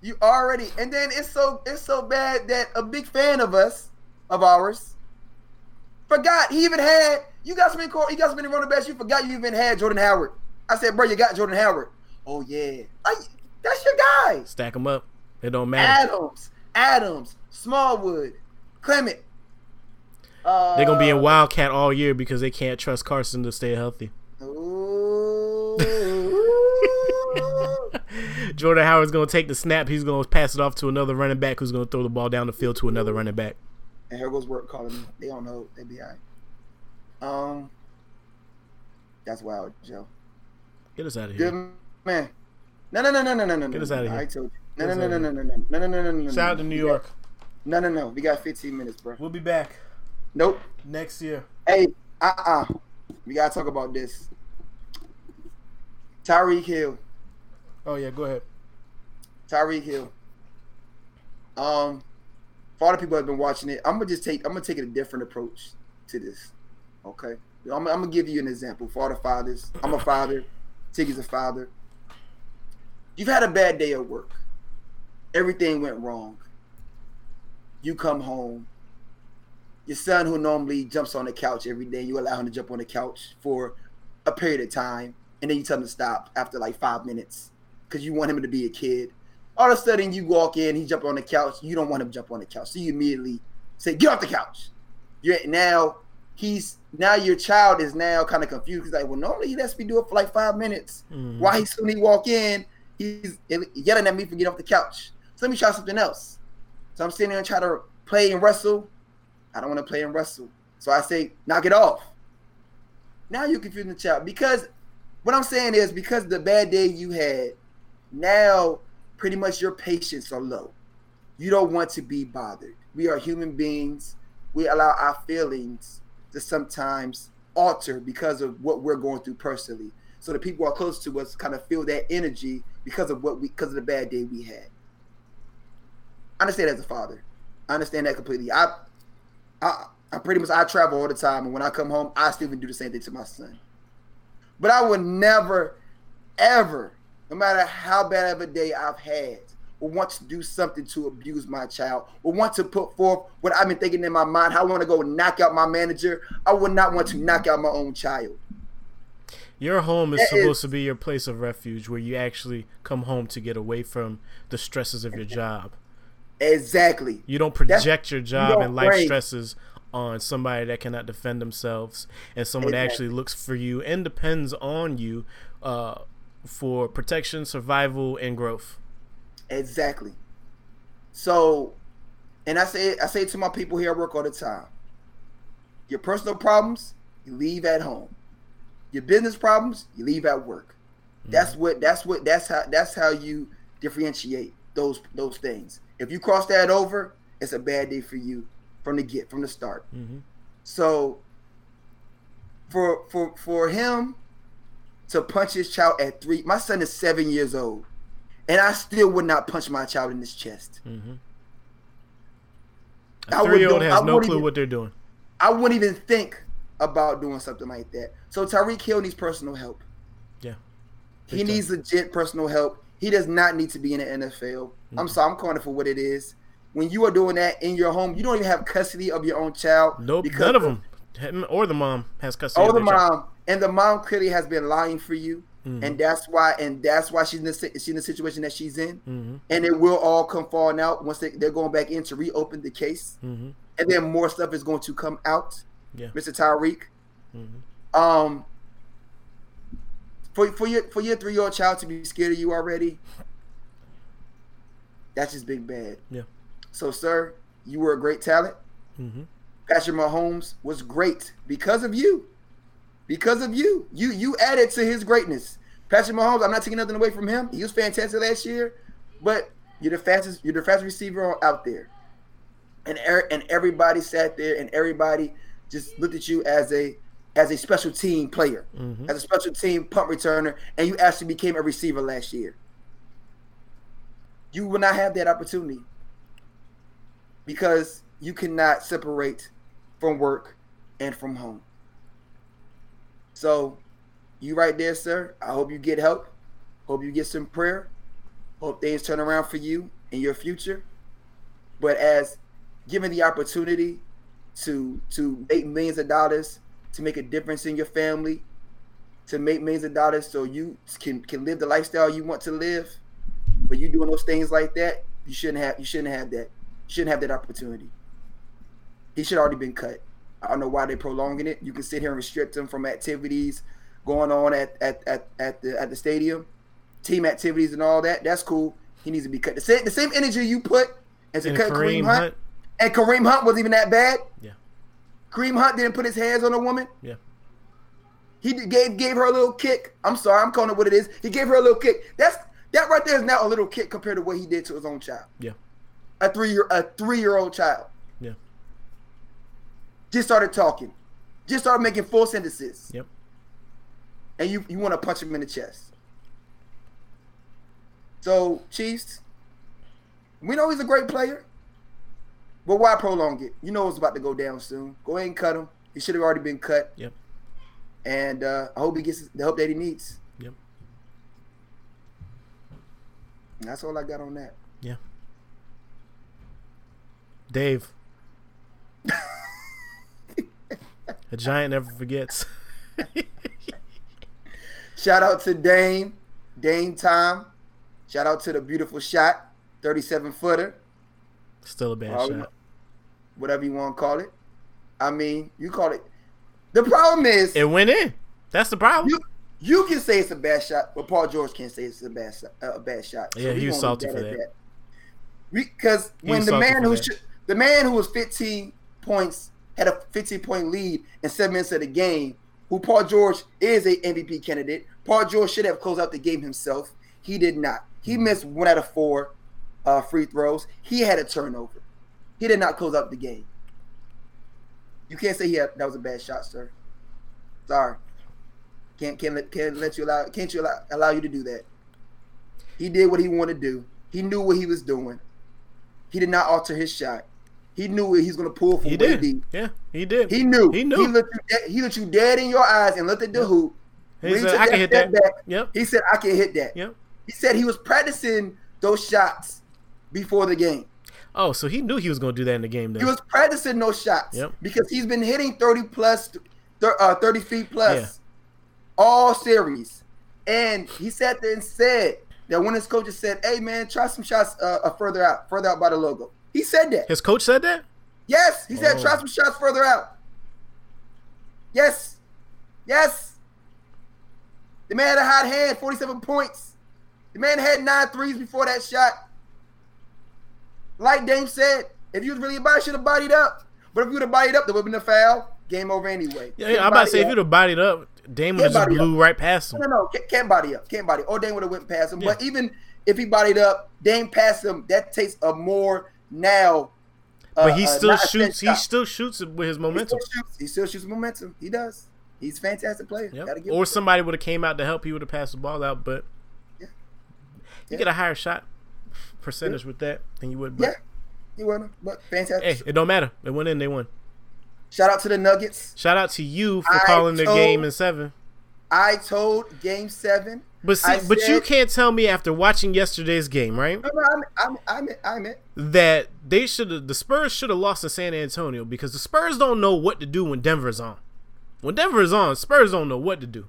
You already and then it's so it's so bad that a big fan of us, of ours, forgot he even had you got so many cor- you got so many running backs, you forgot you even had Jordan Howard. I said, bro, you got Jordan Howard. Oh yeah. That's your guy. Stack them up. It don't matter. Adams, Adams, Smallwood, Clement. Uh, They're gonna be in Wildcat all year because they can't trust Carson to stay healthy. <laughs> Jordan Howard's gonna take the snap. He's gonna pass it off to another running back who's gonna throw the ball down the field to another running back. and here goes work calling me. They don't know. They be all right. Um, that's wild, Joe. Get us out of here. Good man. No, no, no, no, no, no, no. Get us outta no. here. I told you. No, no, no, no, no, no, no, no, no, no, no. Shout out to New York. No, no, no. We got 15 minutes, bro. We'll be back Nope. next year. Hey, uh, uh We gotta talk about this. Tyreek Hill. Oh yeah, go ahead. Tyreek Hill. Um, for all the people that have been watching it, I'm gonna just take I'm gonna take a different approach to this. Okay, I'm, I'm gonna give you an example for all the fathers. I'm a father. Tiggy's a father. You've had a bad day at work. Everything went wrong. You come home. Your son, who normally jumps on the couch every day, you allow him to jump on the couch for a period of time, and then you tell him to stop after like five minutes because you want him to be a kid. All of a sudden, you walk in, he jump on the couch. You don't want him to jump on the couch, so you immediately say, "Get off the couch." You're now he's now your child is now kind of confused. He's like, well, normally he lets me do it for like five minutes. Mhm. Why he soon he walk in, he's yelling at me for getting off the couch. So let me try something else. So I'm sitting there and try to play and wrestle. I don't want to play and wrestle. So I say, knock it off. Now you're confusing the child because what I'm saying is because the bad day you had, now pretty much your patience are low. You don't want to be bothered. We are human beings. We allow our feelings to sometimes alter because of what we're going through personally. So the people who are close to us kind of feel that energy because of what we because of the bad day we had. I understand as a father. I understand that completely. I I I pretty much I travel all the time and when I come home, I still even do the same thing to my son. But I would never, ever, no matter how bad of a day I've had, or want to do something to abuse my child, or want to put forth what I've been thinking in my mind, how I want to go knock out my manager. I would not want to knock out my own child. Your home is That is- supposed to be your place of refuge where you actually come home to get away from the stresses of your job. Exactly. You don't project your job don't and life bring- stresses on somebody that cannot defend themselves and someone that Exactly. actually looks for you and depends on you uh, for protection, survival, and growth. Exactly. So, and I say I say to my people here at work all the time, your personal problems, you leave at home. Your business problems, you leave at work. That's what that's what that's how that's how you differentiate those those things. If you cross that over, it's a bad day for you from the get from the start. hmm So for for for him to punch his child at three, my son is seven years old, and I still would not punch my child in his chest. hmm I A would three year old has no clue even- what they're doing. I wouldn't even think about doing something like that. So Tyreek Hill needs personal help. Yeah. He time. needs legit personal help. He does not need to be in the NFL. I'm Mhm. sorry, I'm calling it for what it is. When you are doing that in your home, you don't even have custody of your own child. Nope, none of them. Him or the mom has custody. Or the their child. mom, and the mom clearly has been lying for you, Mhm. and that's why, and that's why she's in the she's in the situation that she's in, Mhm. and it will all come falling out once they, they're going back in to reopen the case, Mhm. and then more stuff is going to come out. Yeah. Mr. Tyreek, Mhm. um, for for your for your three year old child to be scared of you already, that's just big bad. Yeah. So, sir, you were a great talent. Mhm. Patrick Mahomes was great because of you. Because of you. You you added to his greatness. Patrick Mahomes, I'm not taking nothing away from him. He was fantastic last year, but you're the fastest you're the fastest receiver out there. And er, and everybody sat there and everybody just looked at you as a as a special team player, Mhm. as a special team punt returner, and you actually became a receiver last year. You will not have that opportunity because you cannot separate from work and from home. So, you right there, sir. I hope you get help. Hope you get some prayer. Hope things turn around for you in your future. But as given the opportunity to to make millions of dollars, to make a difference in your family, to make millions of dollars so you can can live the lifestyle you want to live, but you doing those things like that, you shouldn't have you shouldn't have that. You shouldn't have that opportunity. He should already been cut. I don't know why they're prolonging it. You can sit here and restrict him from activities going on at at, at, at the at the stadium, team activities and all that. That's cool. He needs to be cut. The same the same energy you put as And cut Kareem Hunt. and Kareem Hunt wasn't even that bad. Yeah. Kareem Hunt didn't put his hands on a woman. Yeah. He gave gave her a little kick. I'm sorry, I'm calling it what it is. He gave her a little kick. That's that right there is now a little kick compared to what he did to his own child. Yeah. A three year a three year old child. Yeah. Just started talking. Just started making full sentences. Yep. And you you want to punch him in the chest. So Chiefs, we know he's a great player. But why prolong it? You know it's about to go down soon. Go ahead and cut him. He should have already been cut. Yep. And uh, I hope he gets the help that he needs. Yep. And that's all I got on that. Yeah. Dave. <laughs> A giant never forgets. <laughs> Shout out to Dame, Dame Time. Shout out to the beautiful shot, 37 footer, Still a bad Oh, shot. whatever you want to call it. I mean, you call it. The problem is It went in. That's the problem. you you can say it's a bad shot, but Paul George can't say it's a bad shot, uh, a bad shot. Yeah, we he was salty for that. Because when the man who the man who was 15 points had a 15 point lead in seven minutes of the game, who Paul George is a MVP candidate. Paul George should have closed out the game himself. He did not. He missed one out of four uh, free throws. He had a turnover. He did not close out the game. You can't say he had, that was a bad shot, sir. Sorry. Can't can't let can't let you allow can't you allow, allow you to do that. He did what he wanted to do. He knew what he was doing. He did not alter his shot. He knew what he's going to pull from He way did. deep. Yeah, he did. He knew. He knew. He looked, you dead, he looked you dead in your eyes and looked at the hoop. He When said, "I can hit that." back, Yep. He said, "I can hit that." Yep. He said he was practicing those shots before the game. Oh, so he knew he was going to do that in the game. Then. He was practicing those shots Yep. because he's been hitting 30 plus, uh, 30 feet plus Yeah. all series. And he sat there and said that when his coaches said, hey, man, try some shots uh, uh, further out, further out by the logo. He said that. His coach said that. Yes. He said, Oh. try some shots further out. Yes. Yes. The man had a hot hand, 47 points. The man had nine threes before that shot. Like Dame said, if you was really about it, should have bodied up. But if you would have bodied up, there would have been a foul. Game over anyway. Yeah, Can't I'm about to body say if you'd have bodied up, Dame would have just body blew right past him. No, no, no. Can't, can't body up. Can't body. Or Dame would have went past him. Yeah. But even if he bodied up, Dame passed him. That takes a more now. uh, But he uh, still a shoots. He still shoots with his He momentum. still shoots. He still shoots momentum. He does. He's a fantastic player. Yep. Or somebody would have came out to help. He would have passed the ball out, but Yeah. you Yeah. get a higher shot percentage with that than you would. But Yeah. He won. But fantastic. hey, it don't matter. They went in. They won. Shout out to the Nuggets. Shout out to you for I calling the game in seven. I told Game Seven. But see, I but you can't tell me after watching yesterday's game, right? No, no, I'm, I'm, I'm, I'm it. That they should have the Spurs should have lost to San Antonio because the Spurs don't know what to do when Denver's on. When Denver is on, Spurs don't know what to do.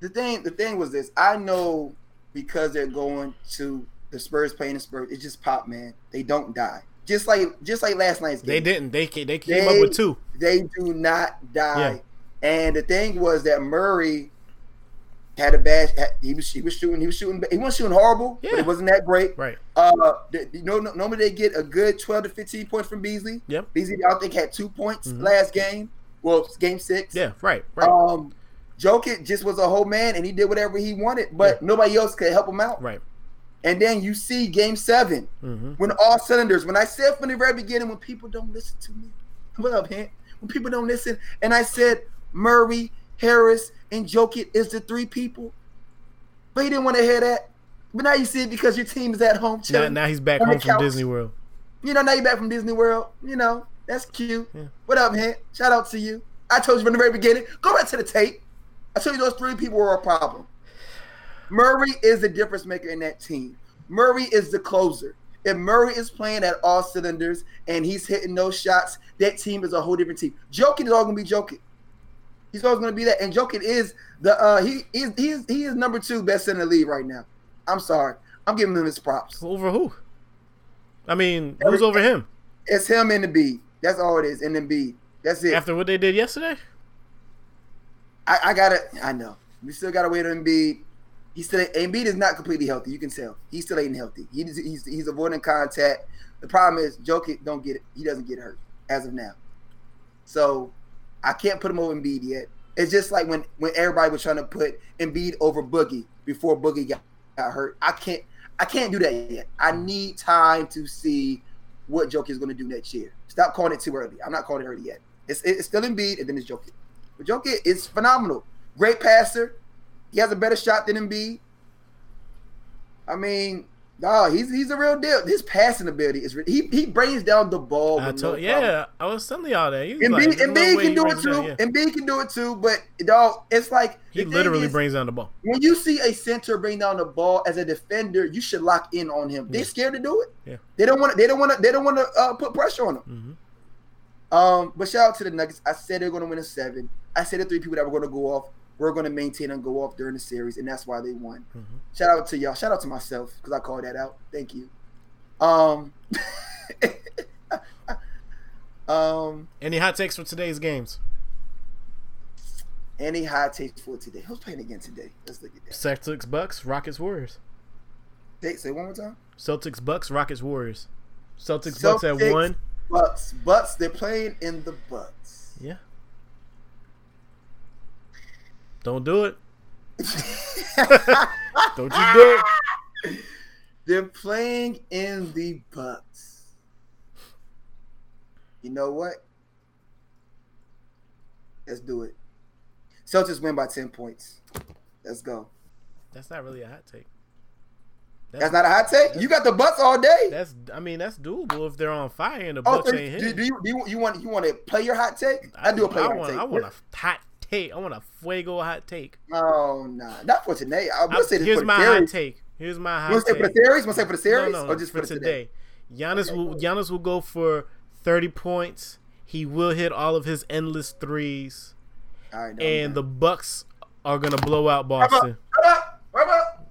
The thing, the thing was this. I know because they're going to the Spurs playing the Spurs. It's just pop, man. They don't die. Just like, just like last night's game. They didn't. They they came They- up with two. They do not die. Yeah. And the thing was that Murray had a bad. had- He was he was shooting. He was shooting. He wasn't shooting horrible, but it wasn't that great. Right. Uh, the, you know, normally they get a good twelve to fifteen points from Beasley. Yep. Beasley, I think, had two points Mhm. last game. Well, game six. Yeah. Right. Right. Um, Jokic just was a whole man, and he did whatever he wanted, but nobody else could help him out. right. And then you see Game Seven hmm when all cylinders. When I said from the very beginning, when people don't listen to me, <laughs> what up, Hint? When people don't listen, and I said Murray, Harris, and Jokic is the three people, but he didn't want to hear that. But now you see it because your team is at home Now, now he's back home from couch. Disney World. You know, now you're back from Disney World. You know, that's cute. Yeah. What up, Hint? Shout out to you. I told you from the very beginning. Go back to the tape. I told you those three people were a problem. Murray is the difference maker in that team. Murray is the closer. If Murray is playing at all cylinders and he's hitting those shots, that team is a whole different team. Jokic is all gonna be Jokic. He's always gonna be that. And Jokic is the uh he he's he's he is number two best in the league right now. I'm sorry. I'm giving him his props. Over who? I mean, who's over him? It's him and the B. That's all it is. And the B. That's it. After what they did yesterday? I, I gotta. I know. We still gotta wait on Embiid. He's still Embiid is not completely healthy. You can tell he's still ain't healthy. He's he's, he's avoiding contact. The problem is Jokic don't get it. He doesn't get hurt as of now. So I can't put him over Embiid yet. It's just like when when everybody was trying to put Embiid over Boogie before Boogie got, got hurt. I can't I can't do that yet. I need time to see what Jokic is going to do next year. Stop calling it too early. I'm not calling it early yet. It's it's still Embiid and then it's Jokic. But Jokic is phenomenal. Great passer. He has a better shot than Embiid. I mean, no, he's he's a real deal. His passing ability is he he brings down the ball. I told, no yeah, I was telling y'all that. Embiid, like, there's no can do it too. down- yeah. Embiid can do it too. But dog, it's like He literally is, brings down the ball. when you see a center bring down the ball as a defender, you should lock in on him. They're scared to do it. Yeah. They don't want. They don't want to. They don't want to uh, put pressure on him. hmm Um, but shout out to the Nuggets. I said they're going to win a seven. I said the three people that were going to go off were going to maintain and go off during the series, and that's why they won. hmm Shout out to y'all. Shout out to myself because I called that out. Thank you. Um, <laughs> um, Any hot takes for today's games? Any hot takes for today? Who's playing again today? Let's look at that. Celtics, Bucks, Rockets, Warriors. Say, say one more time. Celtics, Bucks, Rockets, Warriors. Celtics, Bucks at one. Bucks. Bucks. They're playing in the Bucks. Yeah. Don't do it. <laughs> Don't you do it. They're playing in the Bucks. You know what? Let's do it. Celtics win by ten points. Let's go. That's not really a hot take. That's not a hot take. You got the Bucks all day. That's. I mean, that's doable if they're on fire and the Oh, Bucks so ain't do, do you, do you you want you want to play your hot take? I, do a play I hot want, take. I want a hot take. I want a fuego hot take. Oh nah, not for today. I'm gonna say this here's for my hot take. Here's my You hot want to say take. for the series? Want to say for the series, no, no, or just for for, today? today. Giannis Okay, will. Giannis will go for 30 points. He will hit all of his endless threes, All right, and the. Bucks are gonna blow out Boston. wrap up, wrap up.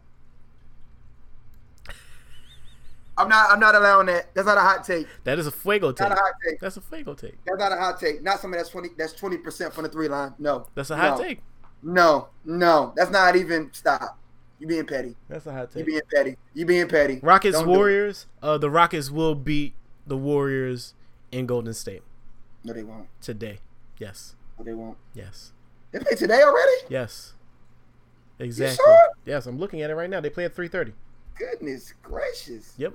I'm not. I'm not allowing that. That's not a hot take. That is a fuego take. Not a hot take. That's a fuego take. That's not a hot take. Not something that's twenty. That's twenty percent from the three line. No. That's a hot no, take. No, no. That's not even. Stop. You being petty. That's a hot take. You being petty. You being petty. Rockets Don't. Warriors. Uh, the Rockets will beat the Warriors in Golden State No, they won't. today. Yes. No, they won't. Yes. They play today already. Yes. Exactly. sure? Yes, I'm looking at it right now. They play at 3:30. Goodness gracious. Yep.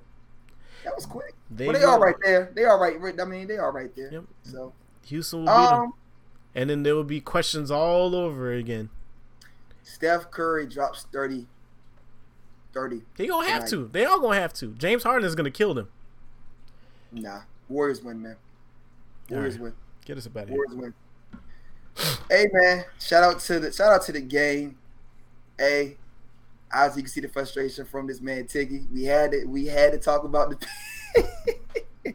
That was quick. They Well, they are right there. They are right. I mean, they are right there. Yep. So, Houston will beat them, um, and then there will be questions all over again. Steph Curry drops 30. 30. He gonna have Right. to. They all gonna have to. James Harden is gonna kill them. Nah. Warriors win, man. Warriors All win. Get us about here. Warriors win. hey man, shout out to the shout out to the game. Hey, as you can see the frustration from this man Tiggy. We had it. We had to talk about the. <laughs>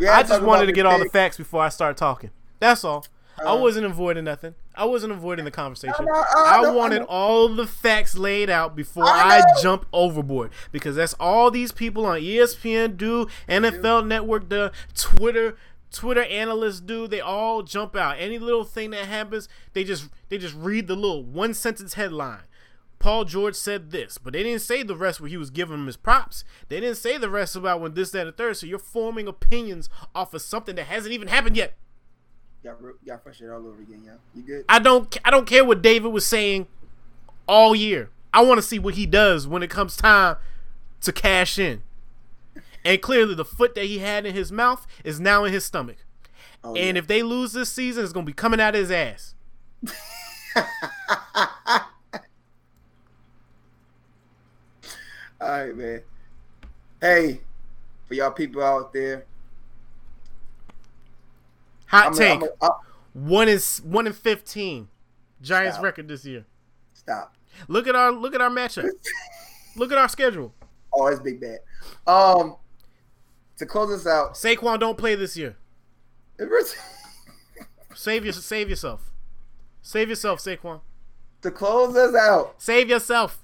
I just wanted to get all the facts before I start talking. That's all. I Uh, wasn't avoiding nothing. I wasn't avoiding the conversation. I know, I I wanted all the facts laid out before I I, jump overboard because that's all these people on ESPN do, NFL Network do, Twitter Twitter analysts do. They all jump out. Any little thing that happens, they just they just read the little one sentence headline. Paul George said this, but they didn't say the rest where he was giving him his props. They didn't say the rest about when this, that, and the third. So you're forming opinions off of something that hasn't even happened yet. Y'all, y'all frustrated all over again, y'all. You good? I don't I don't care what David was saying all year. I want to see what he does when it comes time to cash in. And clearly the foot that he had in his mouth is now in his stomach. Oh, And yeah. if they lose this season, it's going to be coming out of his ass. <laughs> All right, man. Hey, for y'all people out there, Hot I'm take. one is one in 15. Giants Stop. record this year. stop. Look at our look at our matchup. <laughs> look at our schedule. Oh, it's big bad. Um, to close this out, Saquon don't play this year. <laughs> Save your save yourself. Save yourself, Saquon. to close this out, Save yourself.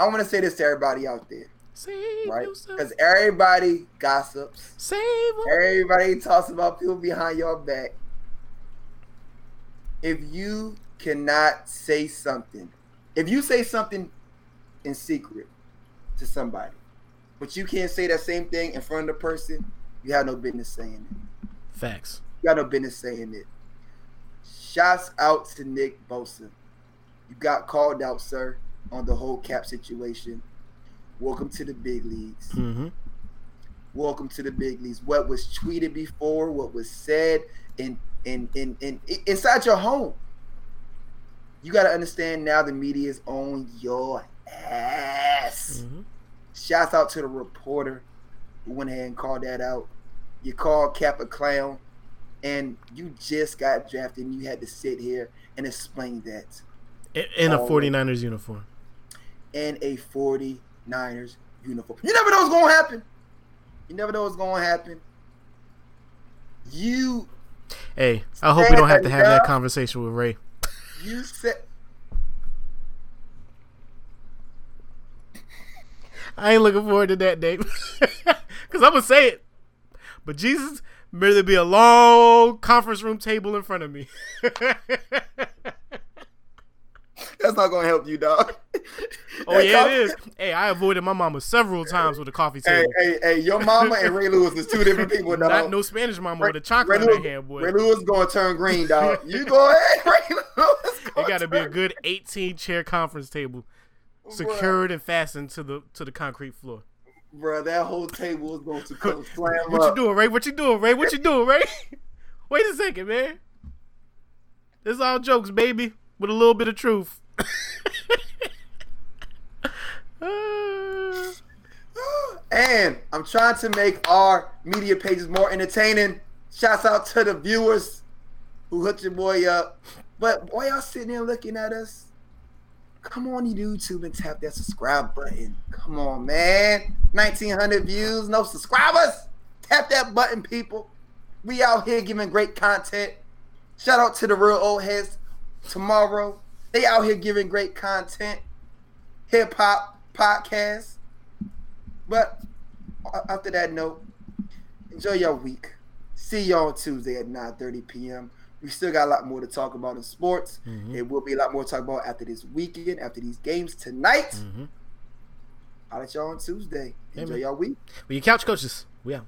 I want to say this to everybody out there, Save right? Because everybody gossips, Save everybody talks about people behind your back. If you cannot say something, if you say something in secret to somebody, but you can't say that same thing in front of the person, you have no business saying it. Facts. You got no business saying it. Shouts out to Nick Bosa. You got called out, sir, on the whole Kap situation. Welcome to the big leagues. Mm-hmm. Welcome to the big leagues. What was tweeted before, what was said in in in, in, inside your home. You got to understand now the media is on your ass. Mm-hmm. Shouts out to the reporter who went ahead and called that out. You called Kap a clown, and you just got drafted, and you had to sit here and explain that In, in a Oh. 49ers uniform. In a 49ers uniform. You never know what's going to happen. You never know what's going to happen. You Hey, I hope we don't have to have that conversation with Ray. you said I ain't looking forward to that, Dave. <laughs> Because I'm going to say it. But Jesus, there'd be a long conference room table in front of me. <laughs> That's not gonna help you, dog. Oh That yeah, coffee- it is. Hey, I avoided my mama several times with a coffee table. hey, hey, your mama and Ray Lewis is two different people, dog. <laughs> Not no Spanish mama with a Ray chocolate in Lewis, her hand, boy. Ray Lewis gonna turn green, dog. You go ahead, <laughs> Ray Lewis. It got to be a good 18 chair conference table, secured and fastened to the to the concrete floor. Bro, that whole table is going <laughs> to come slam What you doing, Ray? What you doing, Ray? What you doing, Ray? Wait a second, man. This all jokes, baby, with a little bit of truth. Uh, And I'm trying to make our media pages more entertaining. Shouts out to the viewers who hooked your boy up. But why y'all sitting there looking at us? Come on, you YouTube and tap that subscribe button. Come on, man. 1900 views, no subscribers. Tap that button, people. We out here giving great content. Shout out to the real old heads tomorrow. They out here giving great content. Hip hop podcast. But after that note, enjoy your week. See y'all on Tuesday at 9:30 p.m. We still got a lot more to talk about in sports. Mhm. It will be a lot more to talk about after this weekend, after these games tonight. mhm. I'll let y'all on Tuesday. Enjoy Amen. y'all week. We your couch coaches. We out.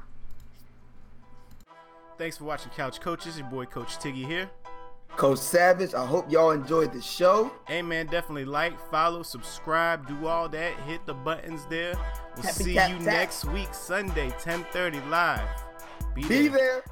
Thanks for watching Couch Coaches. Your boy Coach Tiggy here. Coach Savage, I hope y'all enjoyed the show. Hey man, definitely like, follow, subscribe, do all that. Hit the buttons there. We'll Tappy see tap you tap. next week, Sunday, 10:30 live. Be there.